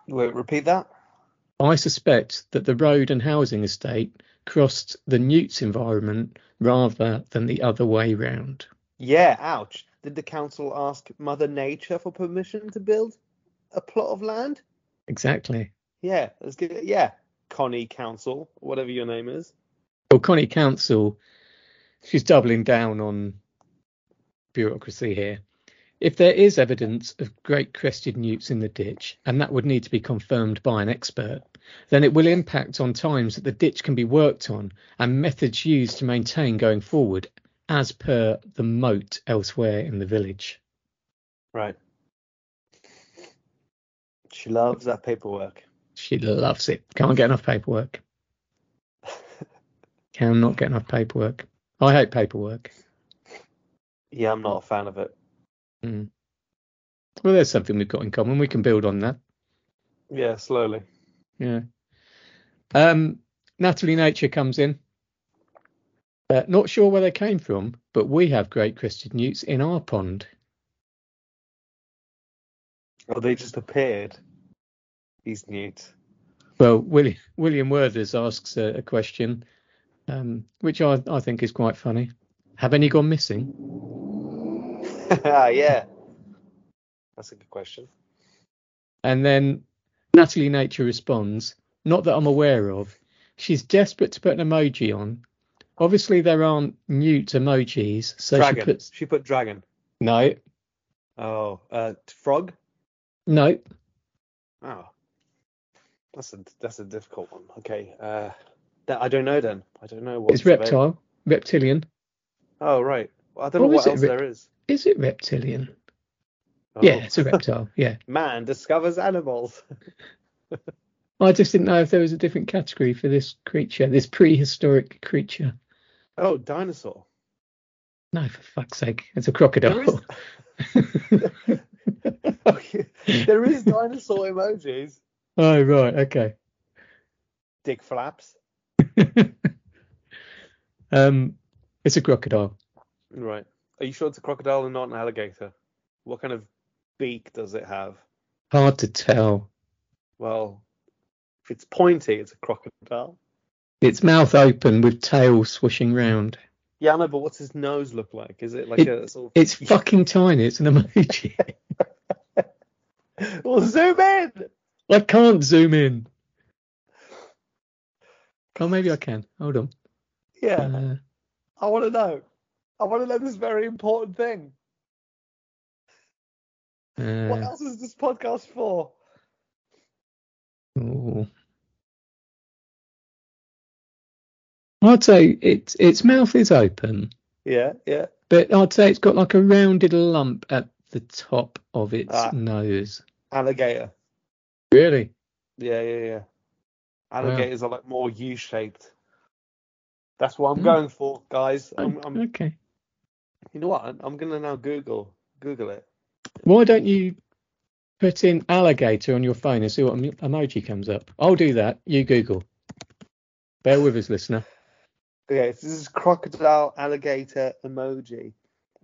Wait, repeat that. I suspect that the road and housing estate crossed the Newts environment rather than the other way round." Yeah, ouch. Did the council ask Mother Nature for permission to build a plot of land? Exactly. Yeah, let's get it. Yeah, Connie Council, whatever your name is. Well, Connie Council, she's doubling down on bureaucracy here. If there is evidence of great crested newts in the ditch, and that would need to be confirmed by an expert, then it will impact on times that the ditch can be worked on and methods used to maintain going forward, as per the moat elsewhere in the village. Right. She loves that paperwork. She loves it. Can't get enough paperwork. Cannot get enough paperwork. I hate paperwork. Yeah, I'm not a fan of it. Mm. Well, there's something we've got in common. We can build on that. Yeah, slowly. Yeah. Um, Natalie Nature comes in. Uh, not sure where they came from, but we have great crested newts in our pond. Well, they just appeared. These newts. Well, William, William Werthers asks a, a question, um, which I, I think is quite funny. Have any gone missing? yeah. That's a good question. And then Natalie Nature responds, not that I'm aware of. She's desperate to put an emoji on. Obviously, there aren't newt emojis, so dragon. she puts She put dragon. no, Oh, uh, frog. no. Oh, that's a that's a difficult one. Okay. Uh, that I don't know then. I don't know what. It's reptile, reptilian. Oh right. Well, I don't Or know what else re- there is. Is it reptilian? Oh. Yeah, it's a reptile. Yeah. Man discovers animals. I just didn't know if there was a different category for this creature, this prehistoric creature. Oh, dinosaur. No, for fuck's sake, it's a crocodile. Okay, there is dinosaur emojis. oh right, okay. Dick flaps. um, it's a crocodile. Right. Are you sure it's a crocodile and not an alligator? What kind of beak does it have? Hard to tell. Well, if it's pointy, it's a crocodile. Its mouth open with tail swishing round. Yeah, I know, but what's his nose look like? Is it like It- a sort of... It's fucking tiny. It's an emoji. well, zoom in. I can't zoom in. Oh, maybe I can. Hold on. Yeah, Uh, I want to know. I want to know this very important thing. What uh, else is this podcast for? ooh. I'd say its its mouth is open, Yeah, yeah. but I'd say it's got like a rounded lump at the top of its Ah. nose. Alligator. Really? Yeah, yeah, yeah. Alligators are like more U-shaped. That's what I'm Hmm. going for, guys. I'm, I'm, Okay. You know what? I'm gonna now Google Google it. Why don't you put in alligator on your phone and see what emoji comes up? I'll do that. You Google. Bear with us, listener. Okay, so this is crocodile alligator emoji.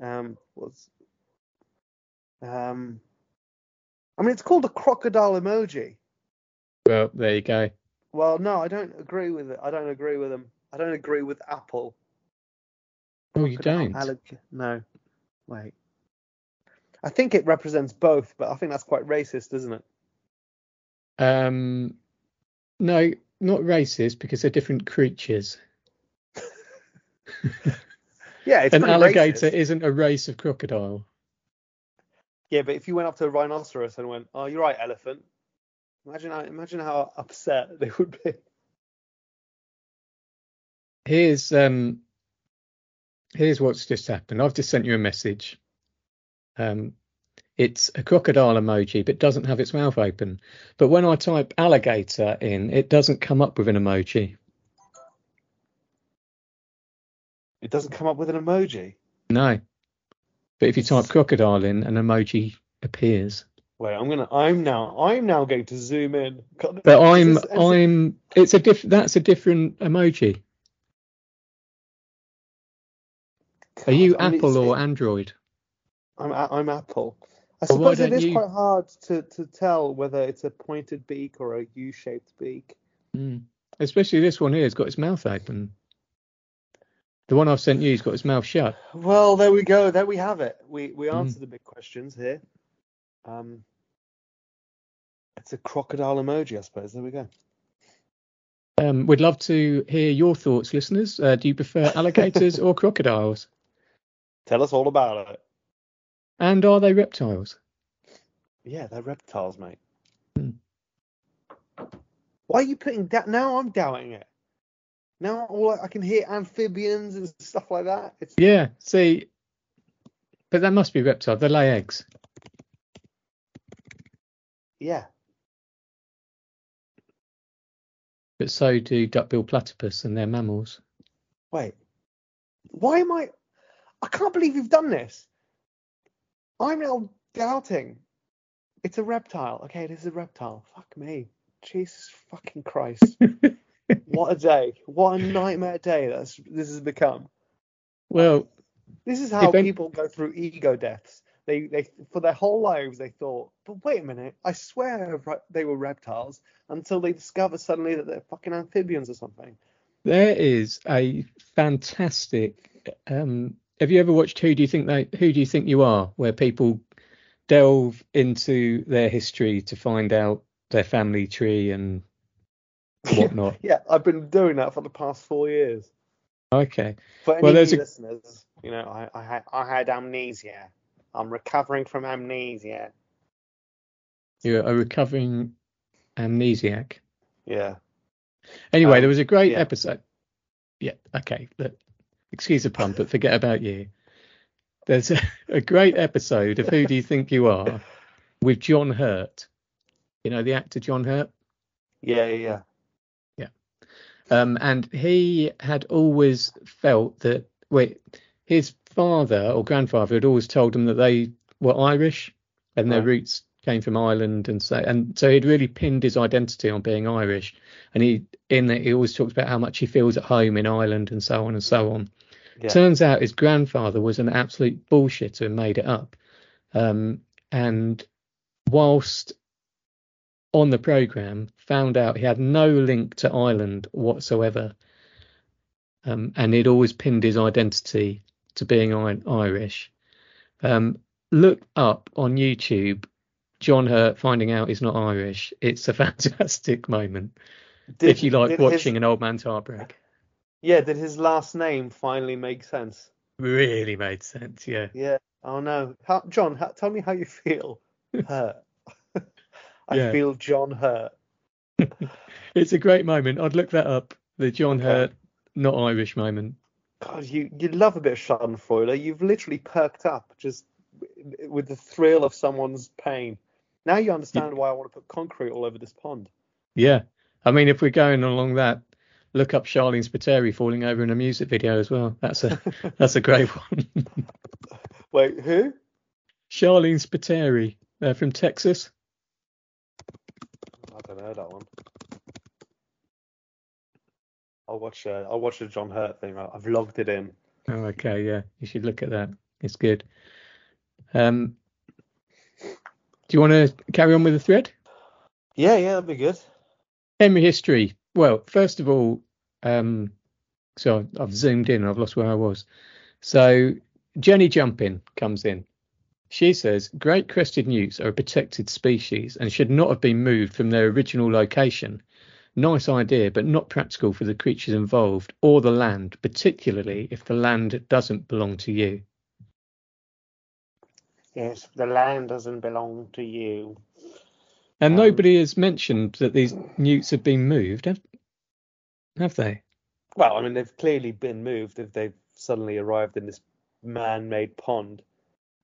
Um, what's um, I mean, it's called a crocodile emoji. Well, there you go. Well, no, I don't agree with it. I don't agree with them. I don't agree with Apple. Oh, you don't? allig- no, wait. I think it represents both, but I think that's quite racist, isn't it? Um, no, not racist because they're different creatures. Yeah, it's An alligator racist. isn't a race of crocodile. Yeah, but if you went up to a rhinoceros and went, "Oh, you're right, elephant," imagine how imagine how upset they would be. Here's um, here's what's just happened. I've just sent you a message. Um, it's a crocodile emoji, but doesn't have its mouth open. But when I type alligator in, it doesn't come up with an emoji. It doesn't come up with an emoji. No. But if you type crocodile in, an emoji appears. Wait, I'm gonna. I'm now. I'm now going to zoom in. God, But I'm this- is I'm it's a diff that's a different emoji. Are you I mean, Apple or Android? I'm I'm Apple. I Well, suppose it you- quite hard to, to tell whether it's a pointed beak or a U-shaped beak. Mm. Especially this one here has got its mouth open. The one I've sent you's got its mouth shut. Well, there we go. There we have it. We we Mm. answered the big questions here. Um, it's a crocodile emoji, I suppose. There we go. Um, we'd love to hear your thoughts, listeners. Uh, do you prefer alligators or crocodiles? Tell us all about it. And are they reptiles? Yeah, they're reptiles, mate. Hmm. Why are you putting that? Now I'm doubting it. Now all I, can hear amphibians and stuff like that. It's Yeah, see, but that must be reptile. They lay eggs. yeah. But so do duckbill platypus and they're mammals. Wait. Why am I? I can't believe you've done this. I'm now doubting. It's a reptile. Okay, it is a reptile. Fuck me. Jesus fucking Christ. what a day. What a nightmare day that's this has become. Well, This is how any- people go through ego deaths. They, they, for their whole lives, they thought, but wait a minute, I swear they were reptiles until they discover suddenly that they're fucking amphibians or something. there is a fantastic. Um, have you ever watched Who Do You Think They Who Do You Think You Are, where people delve into their history to find out their family tree and whatnot? Yeah, I've been doing that for the past four years. okay. For any Well, there's a- listeners, you know, I, I had I had amnesia. I'm recovering from amnesia. You're a recovering amnesiac. Yeah. Anyway, Um, there was a great yeah. episode. Yeah, okay. Look, excuse the pun, but forget about you. There's a, a great episode of Who Do You Think You Are with John Hurt. You know the actor John Hurt? Yeah, yeah, yeah. Um, and he had always felt that wait, his father or grandfather had always told him that they were Irish and their Right. roots came from Ireland, and so and so he'd really pinned his identity on being Irish. And he in that he always talks about how much he feels at home in Ireland and so on and so on. Yeah. Turns out his grandfather was an absolute bullshitter and made it up. Um, and whilst on the program, found out he had no link to Ireland whatsoever. Um, and he'd always pinned his identity to being Irish. Um, look up on YouTube John Hurt finding out he's not Irish. It's a fantastic moment Did- if you like watching His, an old man's heartbreak. yeah, did his last name finally make sense? Really made sense, yeah. Yeah. Oh no, how, John, how, tell me how you feel. Hurt. I Yeah. feel John hurt. It's a great moment. I'd look that up. The John Okay. Hurt not Irish moment. God, you you love a bit of Schadenfreude. You've literally perked up just with the thrill of someone's pain. Now you understand why I want to put concrete all over this pond. Yeah. I mean, if we're going along that, look up Sharleen Spiteri falling over in a music video as well. That's a that's a great one. Wait, who? Sharleen Spiteri uh, from Texas. I don't know that one. I'll watch. Uh, I'll watch the John Hurt thing. I've logged it in. Oh, okay, yeah, you should look at that. It's good. Um, do you want to carry on with the thread? Yeah, yeah, that'd be good. Henry history. Well, first of all, um, so I've, zoomed in. I've lost where I was. So Jenny Jumpin comes in. She says great crested newts are a protected species and should not have been moved from their original location. Nice idea, but not practical for the creatures involved or the land, particularly if the land doesn't belong to you. Yes, the land doesn't belong to you. And Um, nobody has mentioned that these newts have been moved, have, have they? Well, I mean, they've clearly been moved if they've suddenly arrived in this man-made pond.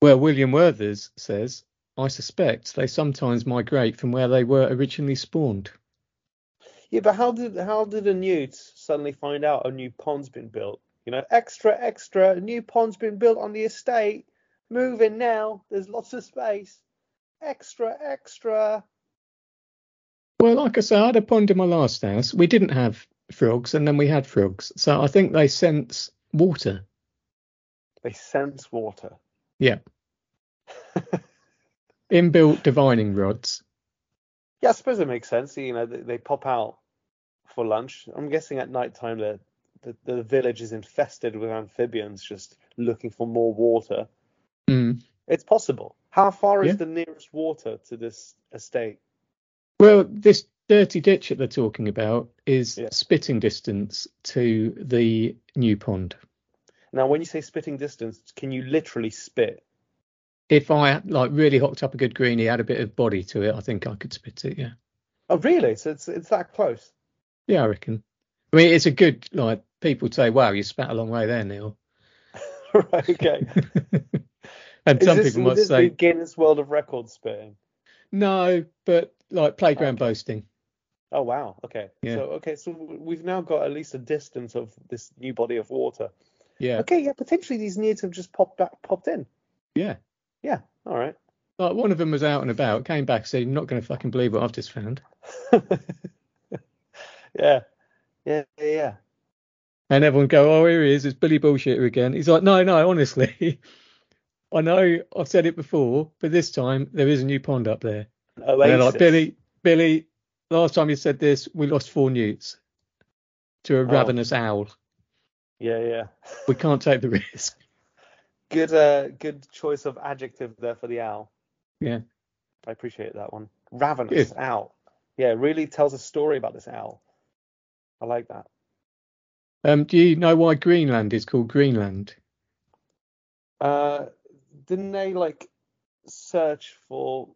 Well, William Werthers says I suspect they sometimes migrate from where they were originally spawned. Yeah, but how did how did the newts suddenly find out a new pond's been built? You know, extra, extra, a new pond's been built on the estate. Move in now. There's lots of space. Extra, extra. Well, like I say, I had a pond in my last house. We didn't have frogs, and then we had frogs. So I think they sense water. They sense water. Yeah. Inbuilt divining rods. Yeah, I suppose it makes sense. You know, they, they pop out for lunch. I'm guessing at night time the, the the village is infested with amphibians just looking for more water. Mm. It's possible. How far is the nearest water to this estate? Well, this dirty ditch that they're talking about is Yeah. spitting distance to the new pond. Now, when you say spitting distance, can you literally spit? If I like really hocked up a good greenie, had a bit of body to it, I think I could spit it. Yeah, Oh, really? So it's it's that close? yeah, I reckon. I mean, it's a good like people say, "Wow, you spat a long way there, Neil." right. Okay. and Is some this, people might this say, Guinness World of Records spitting? "No," but like playground Okay. boasting. Oh wow. Okay. Yeah. So okay, so we've now got at least a distance of this new body of water. Yeah, Okay, yeah, potentially these newts have just popped back, popped in. yeah. Yeah. All right. Like one of them was out and about, came back, said, "You're not going to fucking believe what I've just found." yeah. Yeah. Yeah. Yeah. And everyone go, "Oh, here he is! It's Billy Bullshitter again." He's like, "No, no, honestly, I know I've said it before, but this time there is a new pond up there." And they're like, Billy, Billy, last time you said this, we lost four newts to a Oh. ravenous owl. Yeah. Yeah. We can't take the risk. Good. Uh. Good choice of adjective there for the owl. Yeah. I appreciate that one. Ravenous Good. owl. Yeah, it really tells a story about this owl. I like that. Um, do you know why Greenland is called Greenland? Uh, didn't they like search for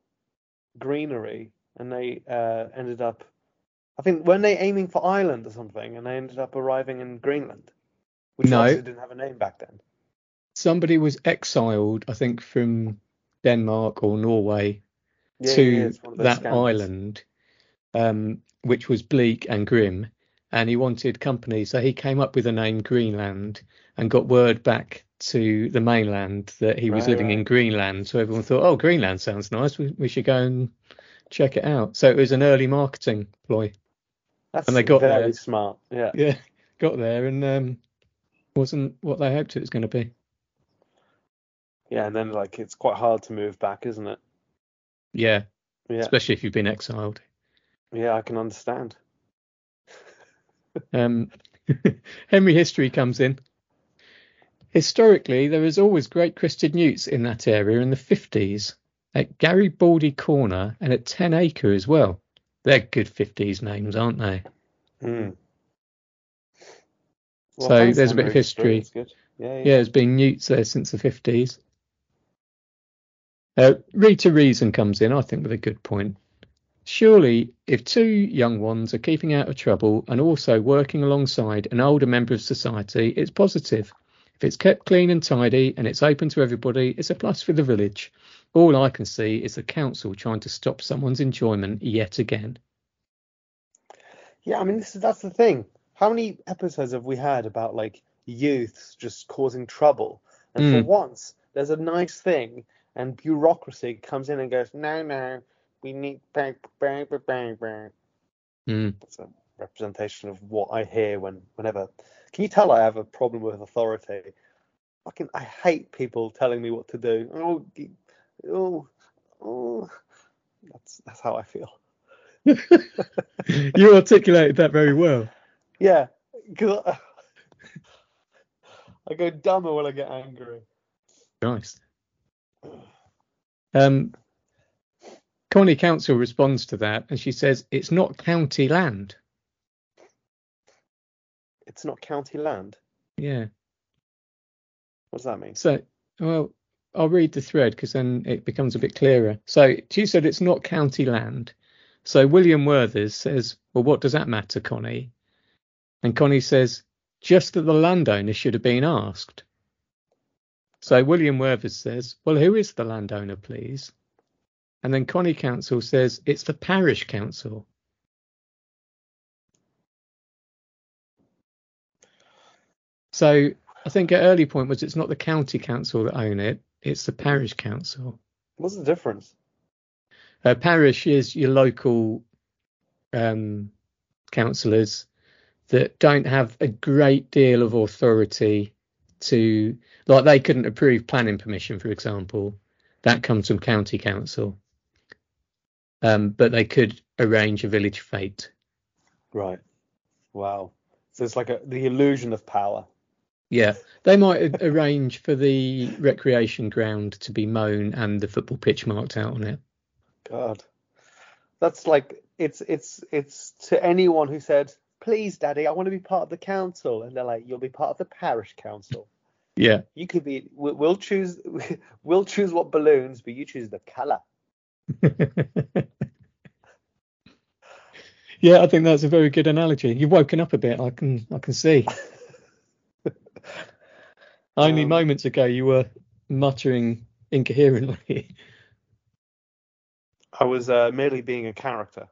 greenery and they uh ended up? I think weren't they aiming for Ireland or something, and they ended up arriving in Greenland, which No. obviously didn't have a name back then. Somebody was exiled, I think, from Denmark or Norway Yeah, to yeah, it's one of those that scandals. island, um, which was bleak and grim, and he wanted company, so he came up with the name Greenland and got word back to the mainland that he was Right, living in. Greenland. So everyone thought, "Oh, Greenland sounds nice. We, we should go and check it out." So it was an early marketing ploy. That's And they got very there. smart. Yeah. Yeah, got there and um, wasn't what they hoped it was going to be. Yeah, and then like it's quite hard to move back, isn't it? Yeah, Yeah. especially if you've been exiled. Yeah, I can understand. Um, Henry History comes in. Historically, there was always great crested newts in that area in the 50s, at Garibaldi Corner and at Ten Acre as well. They're good 50s names, aren't they? Hmm. So thanks, there's a bit of history. Yeah, yeah. Yeah, there's been newts there since the 50s. Uh, Rita Reason comes in, I think, with a good point. Surely, if two young ones are keeping out of trouble and also working alongside an older member of society, it's positive. If it's kept clean and tidy and it's open to everybody, it's a plus for the village. All I can see is the council trying to stop someone's enjoyment yet again. Yeah, I mean, this is that's the thing. How many episodes have we had about like youths just causing trouble? And for Mm. once, there's a nice thing, and bureaucracy comes in and goes, no, no, we need bang, bang, bang, bang, bang. Mm. A representation of what I hear when whenever. Can you tell I have a problem with authority? Fucking, I hate people telling me what to do. Oh, oh, oh. That's that's how I feel. you articulated that very well. Yeah, because I, I go dumber when I get angry. Nice. Um, Connie Council responds to that and she says it's not county land. It's not county land. Yeah. What does that mean? So, well, I'll read the thread because then it becomes a bit clearer. So she said it's not county land. So William Werthers says, well, what does that matter, Connie? And Connie says, just that the landowner should have been asked. So William Werthers says, well, who is the landowner, please? And then Connie Council says it's the parish council. So I think an early point was it's not the county council that own it, it's the parish council. What's the difference? A parish is your local um, councillors that don't have a great deal of authority to, like, they couldn't approve planning permission, for example. That comes from county council. Um, but they could arrange a village fete. Right. Wow. So it's like a, the illusion of power. Yeah, they might arrange for the recreation ground to be mown and the football pitch marked out on it. God, that's like it's it's it's to anyone who said, "Please, Daddy, I want to be part of the council," and they're like, "You'll be part of the parish council." Yeah, You could be. we- We'll choose. We'll choose what balloons, but you choose the color. yeah, I think that's a very good analogy. You've woken up a bit. I can I can see. Only Um, moments ago you were muttering incoherently. I was uh, merely being a character.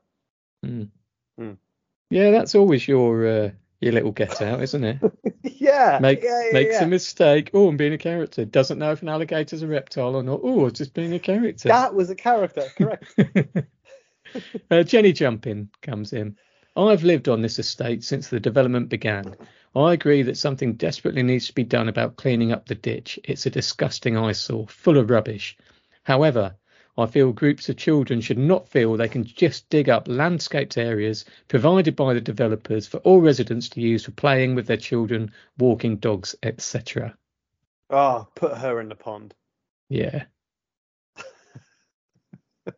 Yeah, that's always your uh, your little get out, isn't it? yeah. Make yeah, yeah, makes yeah. a mistake. Oh, I'm being a character. Doesn't know if an alligator's a reptile or not. Oh, just being a character. That was a character, correct? uh, Jenny Jumping comes in. I've lived on this estate since the development began. I agree that something desperately needs to be done about cleaning up the ditch. It's a disgusting eyesore, full of rubbish. However, I feel groups of children should not feel they can just dig up landscaped areas provided by the developers for all residents to use for playing with their children, walking dogs, etc. oh, ah, put her in the pond. Yeah.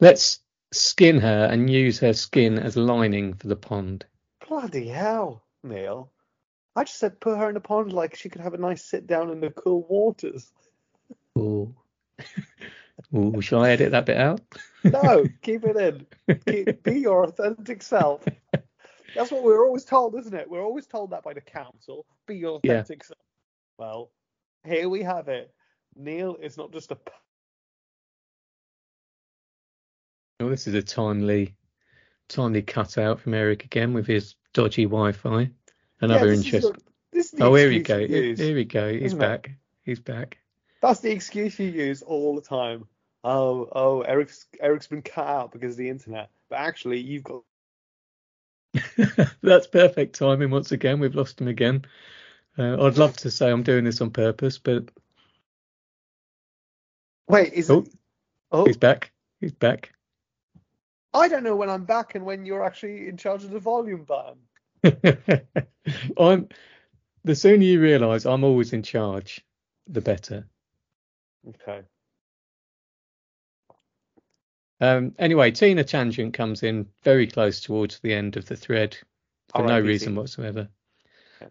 Let's skin her and use her skin as lining for the pond. Bloody hell, Neil. I just said put her in a pond like she could have a nice sit down in the cool waters. Ooh. Ooh, shall I edit that bit out? No, keep it in. Keep, be your authentic self. That's what we're always told, isn't it? We're always told that by the council. Be your Yeah. authentic self. Well, here we have it. Neil is not just a. Oh, this is a timely, timely cutout from Eric again with his dodgy Wi-Fi. Another Yeah, this interest. your- this is the Oh, here we go. use. here we go. He's isn't it? back. He's back. That's the excuse you use all the time. Oh, oh, Eric's Eric's been cut out because of the internet. But actually, you've got. That's perfect timing. Once again, we've lost him again. Uh, I'd love to say I'm doing this on purpose, but Wait, is Oh. it? Oh, he's back. He's back. I don't know when I'm back and when you're actually in charge of the volume button. I'm. The sooner you realise I'm always in charge, the better. Okay. Um, anyway, Tina Tangent comes in very close towards the end of the thread for All no right, reason whatsoever.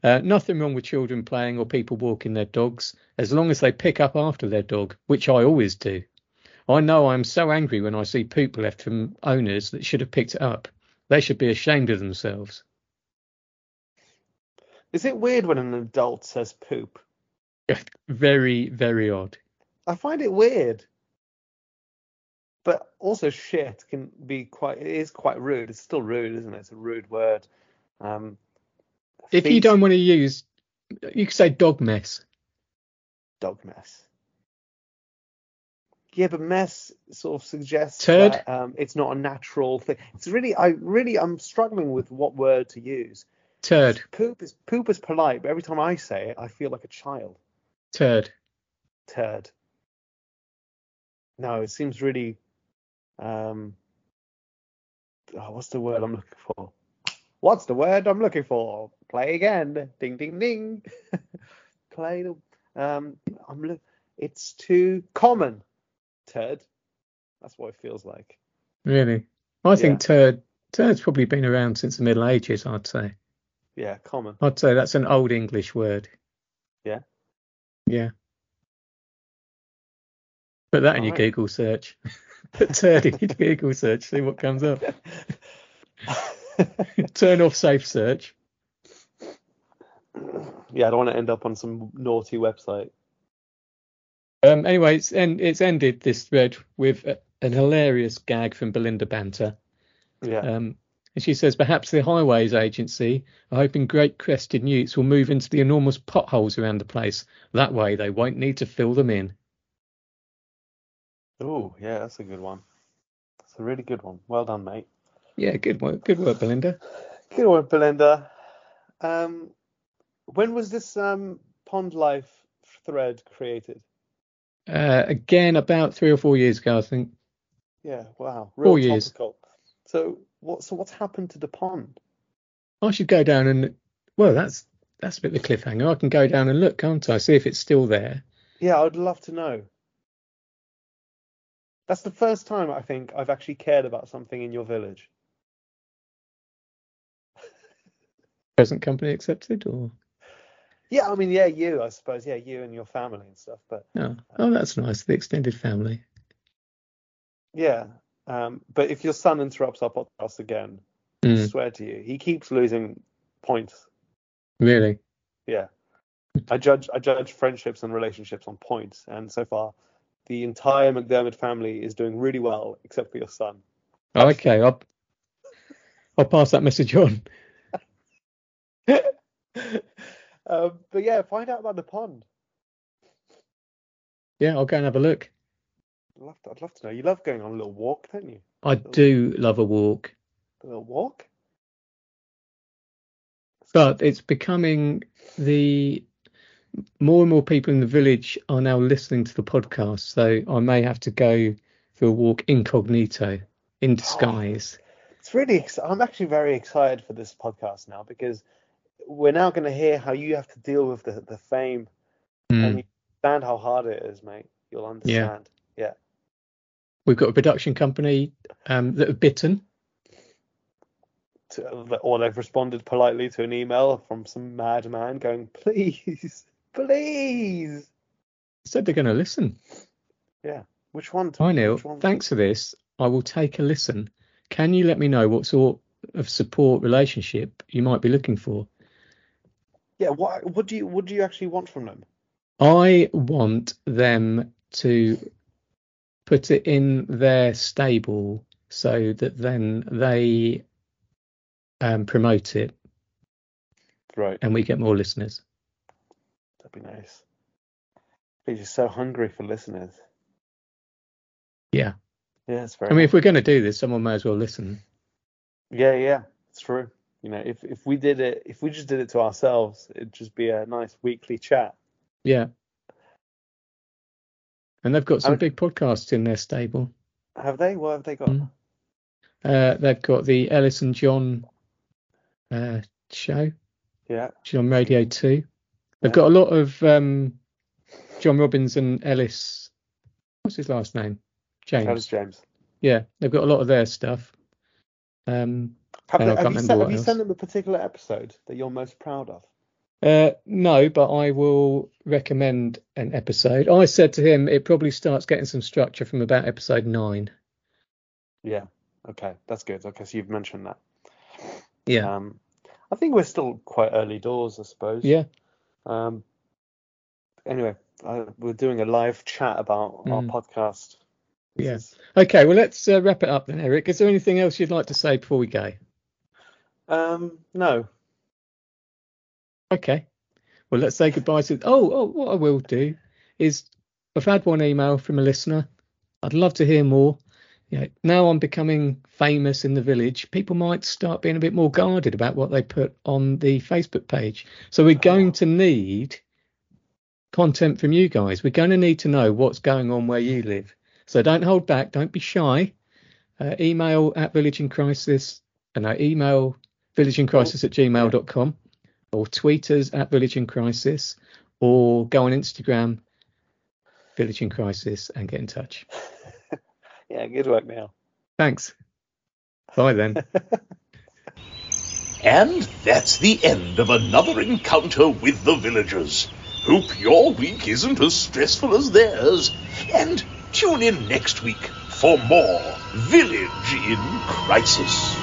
Uh, nothing wrong with children playing or people walking their dogs, as long as they pick up after their dog, which I always do. I know I'm so angry when I see poop left from owners that should have picked it up. They should be ashamed of themselves. Is it weird when an adult says poop? Very, very odd. I find it weird. But also shit can be quite it is quite rude. It's still rude, isn't it? It's a rude word. Um If you don't want to use, you could say dog mess. dog mess. Yeah, but mess sort of suggests Turd? that um, it's not a natural thing. It's really, I really, I'm struggling with what word to use. Turd, Poop is poop is polite, but every time I say it, I feel like a child. turd. Turd. No, it seems really. Um. Oh, what's the word I'm looking for? What's the word I'm looking for? Play again. Ding ding ding. Play the. Um. I'm. Look. It's too common. Turd. That's what it feels like. Really? I think Yeah. turd. Turd's probably been around since the Middle Ages. I'd say. Yeah, common. I'd say that's an old English word. Yeah. Yeah. Put that in your Alright. Google search. Put turd in your Google search. See what comes up. Turn off safe search. yeah, I don't want to end up on some naughty website. Um, anyway, it's, en- it's ended this thread with uh, an hilarious gag from Belinda Banter. Yeah. Um, and she says perhaps the Highways Agency are hoping great crested newts will move into the enormous potholes around the place. That way they won't need to fill them in. oh, yeah, that's a good one. That's a really good one. Well done, mate. Yeah, good work, good work, Belinda. Good one, Belinda. Um, when was this um pond life thread created? Uh, again, about three or four years ago, I think. Yeah, wow, Four real years. topical. So what? So what's happened to the pond? I should go down and well, that's that's a bit of a cliffhanger. I can go down and look, can't I? See if it's still there. Yeah, I'd love to know. That's the first time I think I've actually cared about something in your village. Present company accepted, or Yeah, I mean, yeah, you, I suppose, yeah, you and your family and stuff. But no? Oh, that's nice. The extended family. yeah, um, but if your son interrupts our podcast again, I Mm, swear to you, he keeps losing points. really? Yeah, I judge I judge friendships and relationships on points, and so far, the entire McDermott family is doing really well, except for your son. Oh, okay, I'll I'll pass that message on. um, but yeah, find out about the pond. Yeah, I'll go and have a look. I'd love to, I'd love to know. You love going on a little walk, don't you? I do love a walk, A little walk. but it's becoming the more and more people in the village are now listening to the podcast, so I may have to go for a walk incognito, in disguise. It's really. I'm actually very excited for this podcast now because we're now going to hear how you have to deal with the the fame Mm. and you understand how hard it is, mate. You'll understand. Yeah. We've got a production company um, that have bitten. To, or they've responded politely to an email from some madman going, please, please. Said they're going to listen. Yeah. Which one? Hi Neil, one? thanks for this. I will take a listen. Can you let me know what sort of support relationship you might be looking for? Yeah. What? What do you? What do you actually want from them? I want them to put it in their stable so that then they um, promote it Right. and we get more listeners. That'd be nice. He's just so hungry for listeners. Yeah. Yeah, it's very. I mean, if we're going to do this, someone may as well listen. Yeah, yeah, it's true. You know, if if we did it, if we just did it to ourselves, it'd just be a nice weekly chat. Yeah. And they've got some I- big podcasts in their stable. Have they? What have they got? Mm. Uh, they've got the Elis and John uh, show, Yeah. is on Radio 2. They've Yeah. got a lot of um, John Robins and Elis. What's his last name? James. Does James? Yeah, they've got a lot of their stuff. Um, Have, they, have, can't you, sent, have you sent them a particular episode that you're most proud of? uh, no, but I will recommend an episode. I said to him it probably starts getting some structure from about episode nine. Yeah. Okay, that's good. Okay, so you've mentioned that. Yeah, Um, I think we're still quite early doors, I suppose. yeah. Um. Anyway, uh, we're doing a live chat about our Mm. podcast. Yes. Yeah. Okay, well let's uh, wrap it up then, Eric. Is there anything else you'd like to say before we go? Um. No. Okay. Well, let's say goodbye to. Oh, oh, what I will do is I've had one email from a listener. I'd love to hear more. You know, now I'm becoming famous in the village. People might start being a bit more guarded about what they put on the Facebook page. So we're going to need content from you guys. We're going to need to know what's going on where you live. So don't hold back. Don't be shy. Uh, email at Village in Crisis. And uh, email villageincrisis oh. at gmail.com or tweet us at Village in Crisis or go on Instagram, Village in Crisis, and get in touch. Yeah. Good work, Neil. Thanks. Bye then. And that's the end of another encounter with the villagers. Hope your week isn't as stressful as theirs. And tune in next week for more Village in Crisis.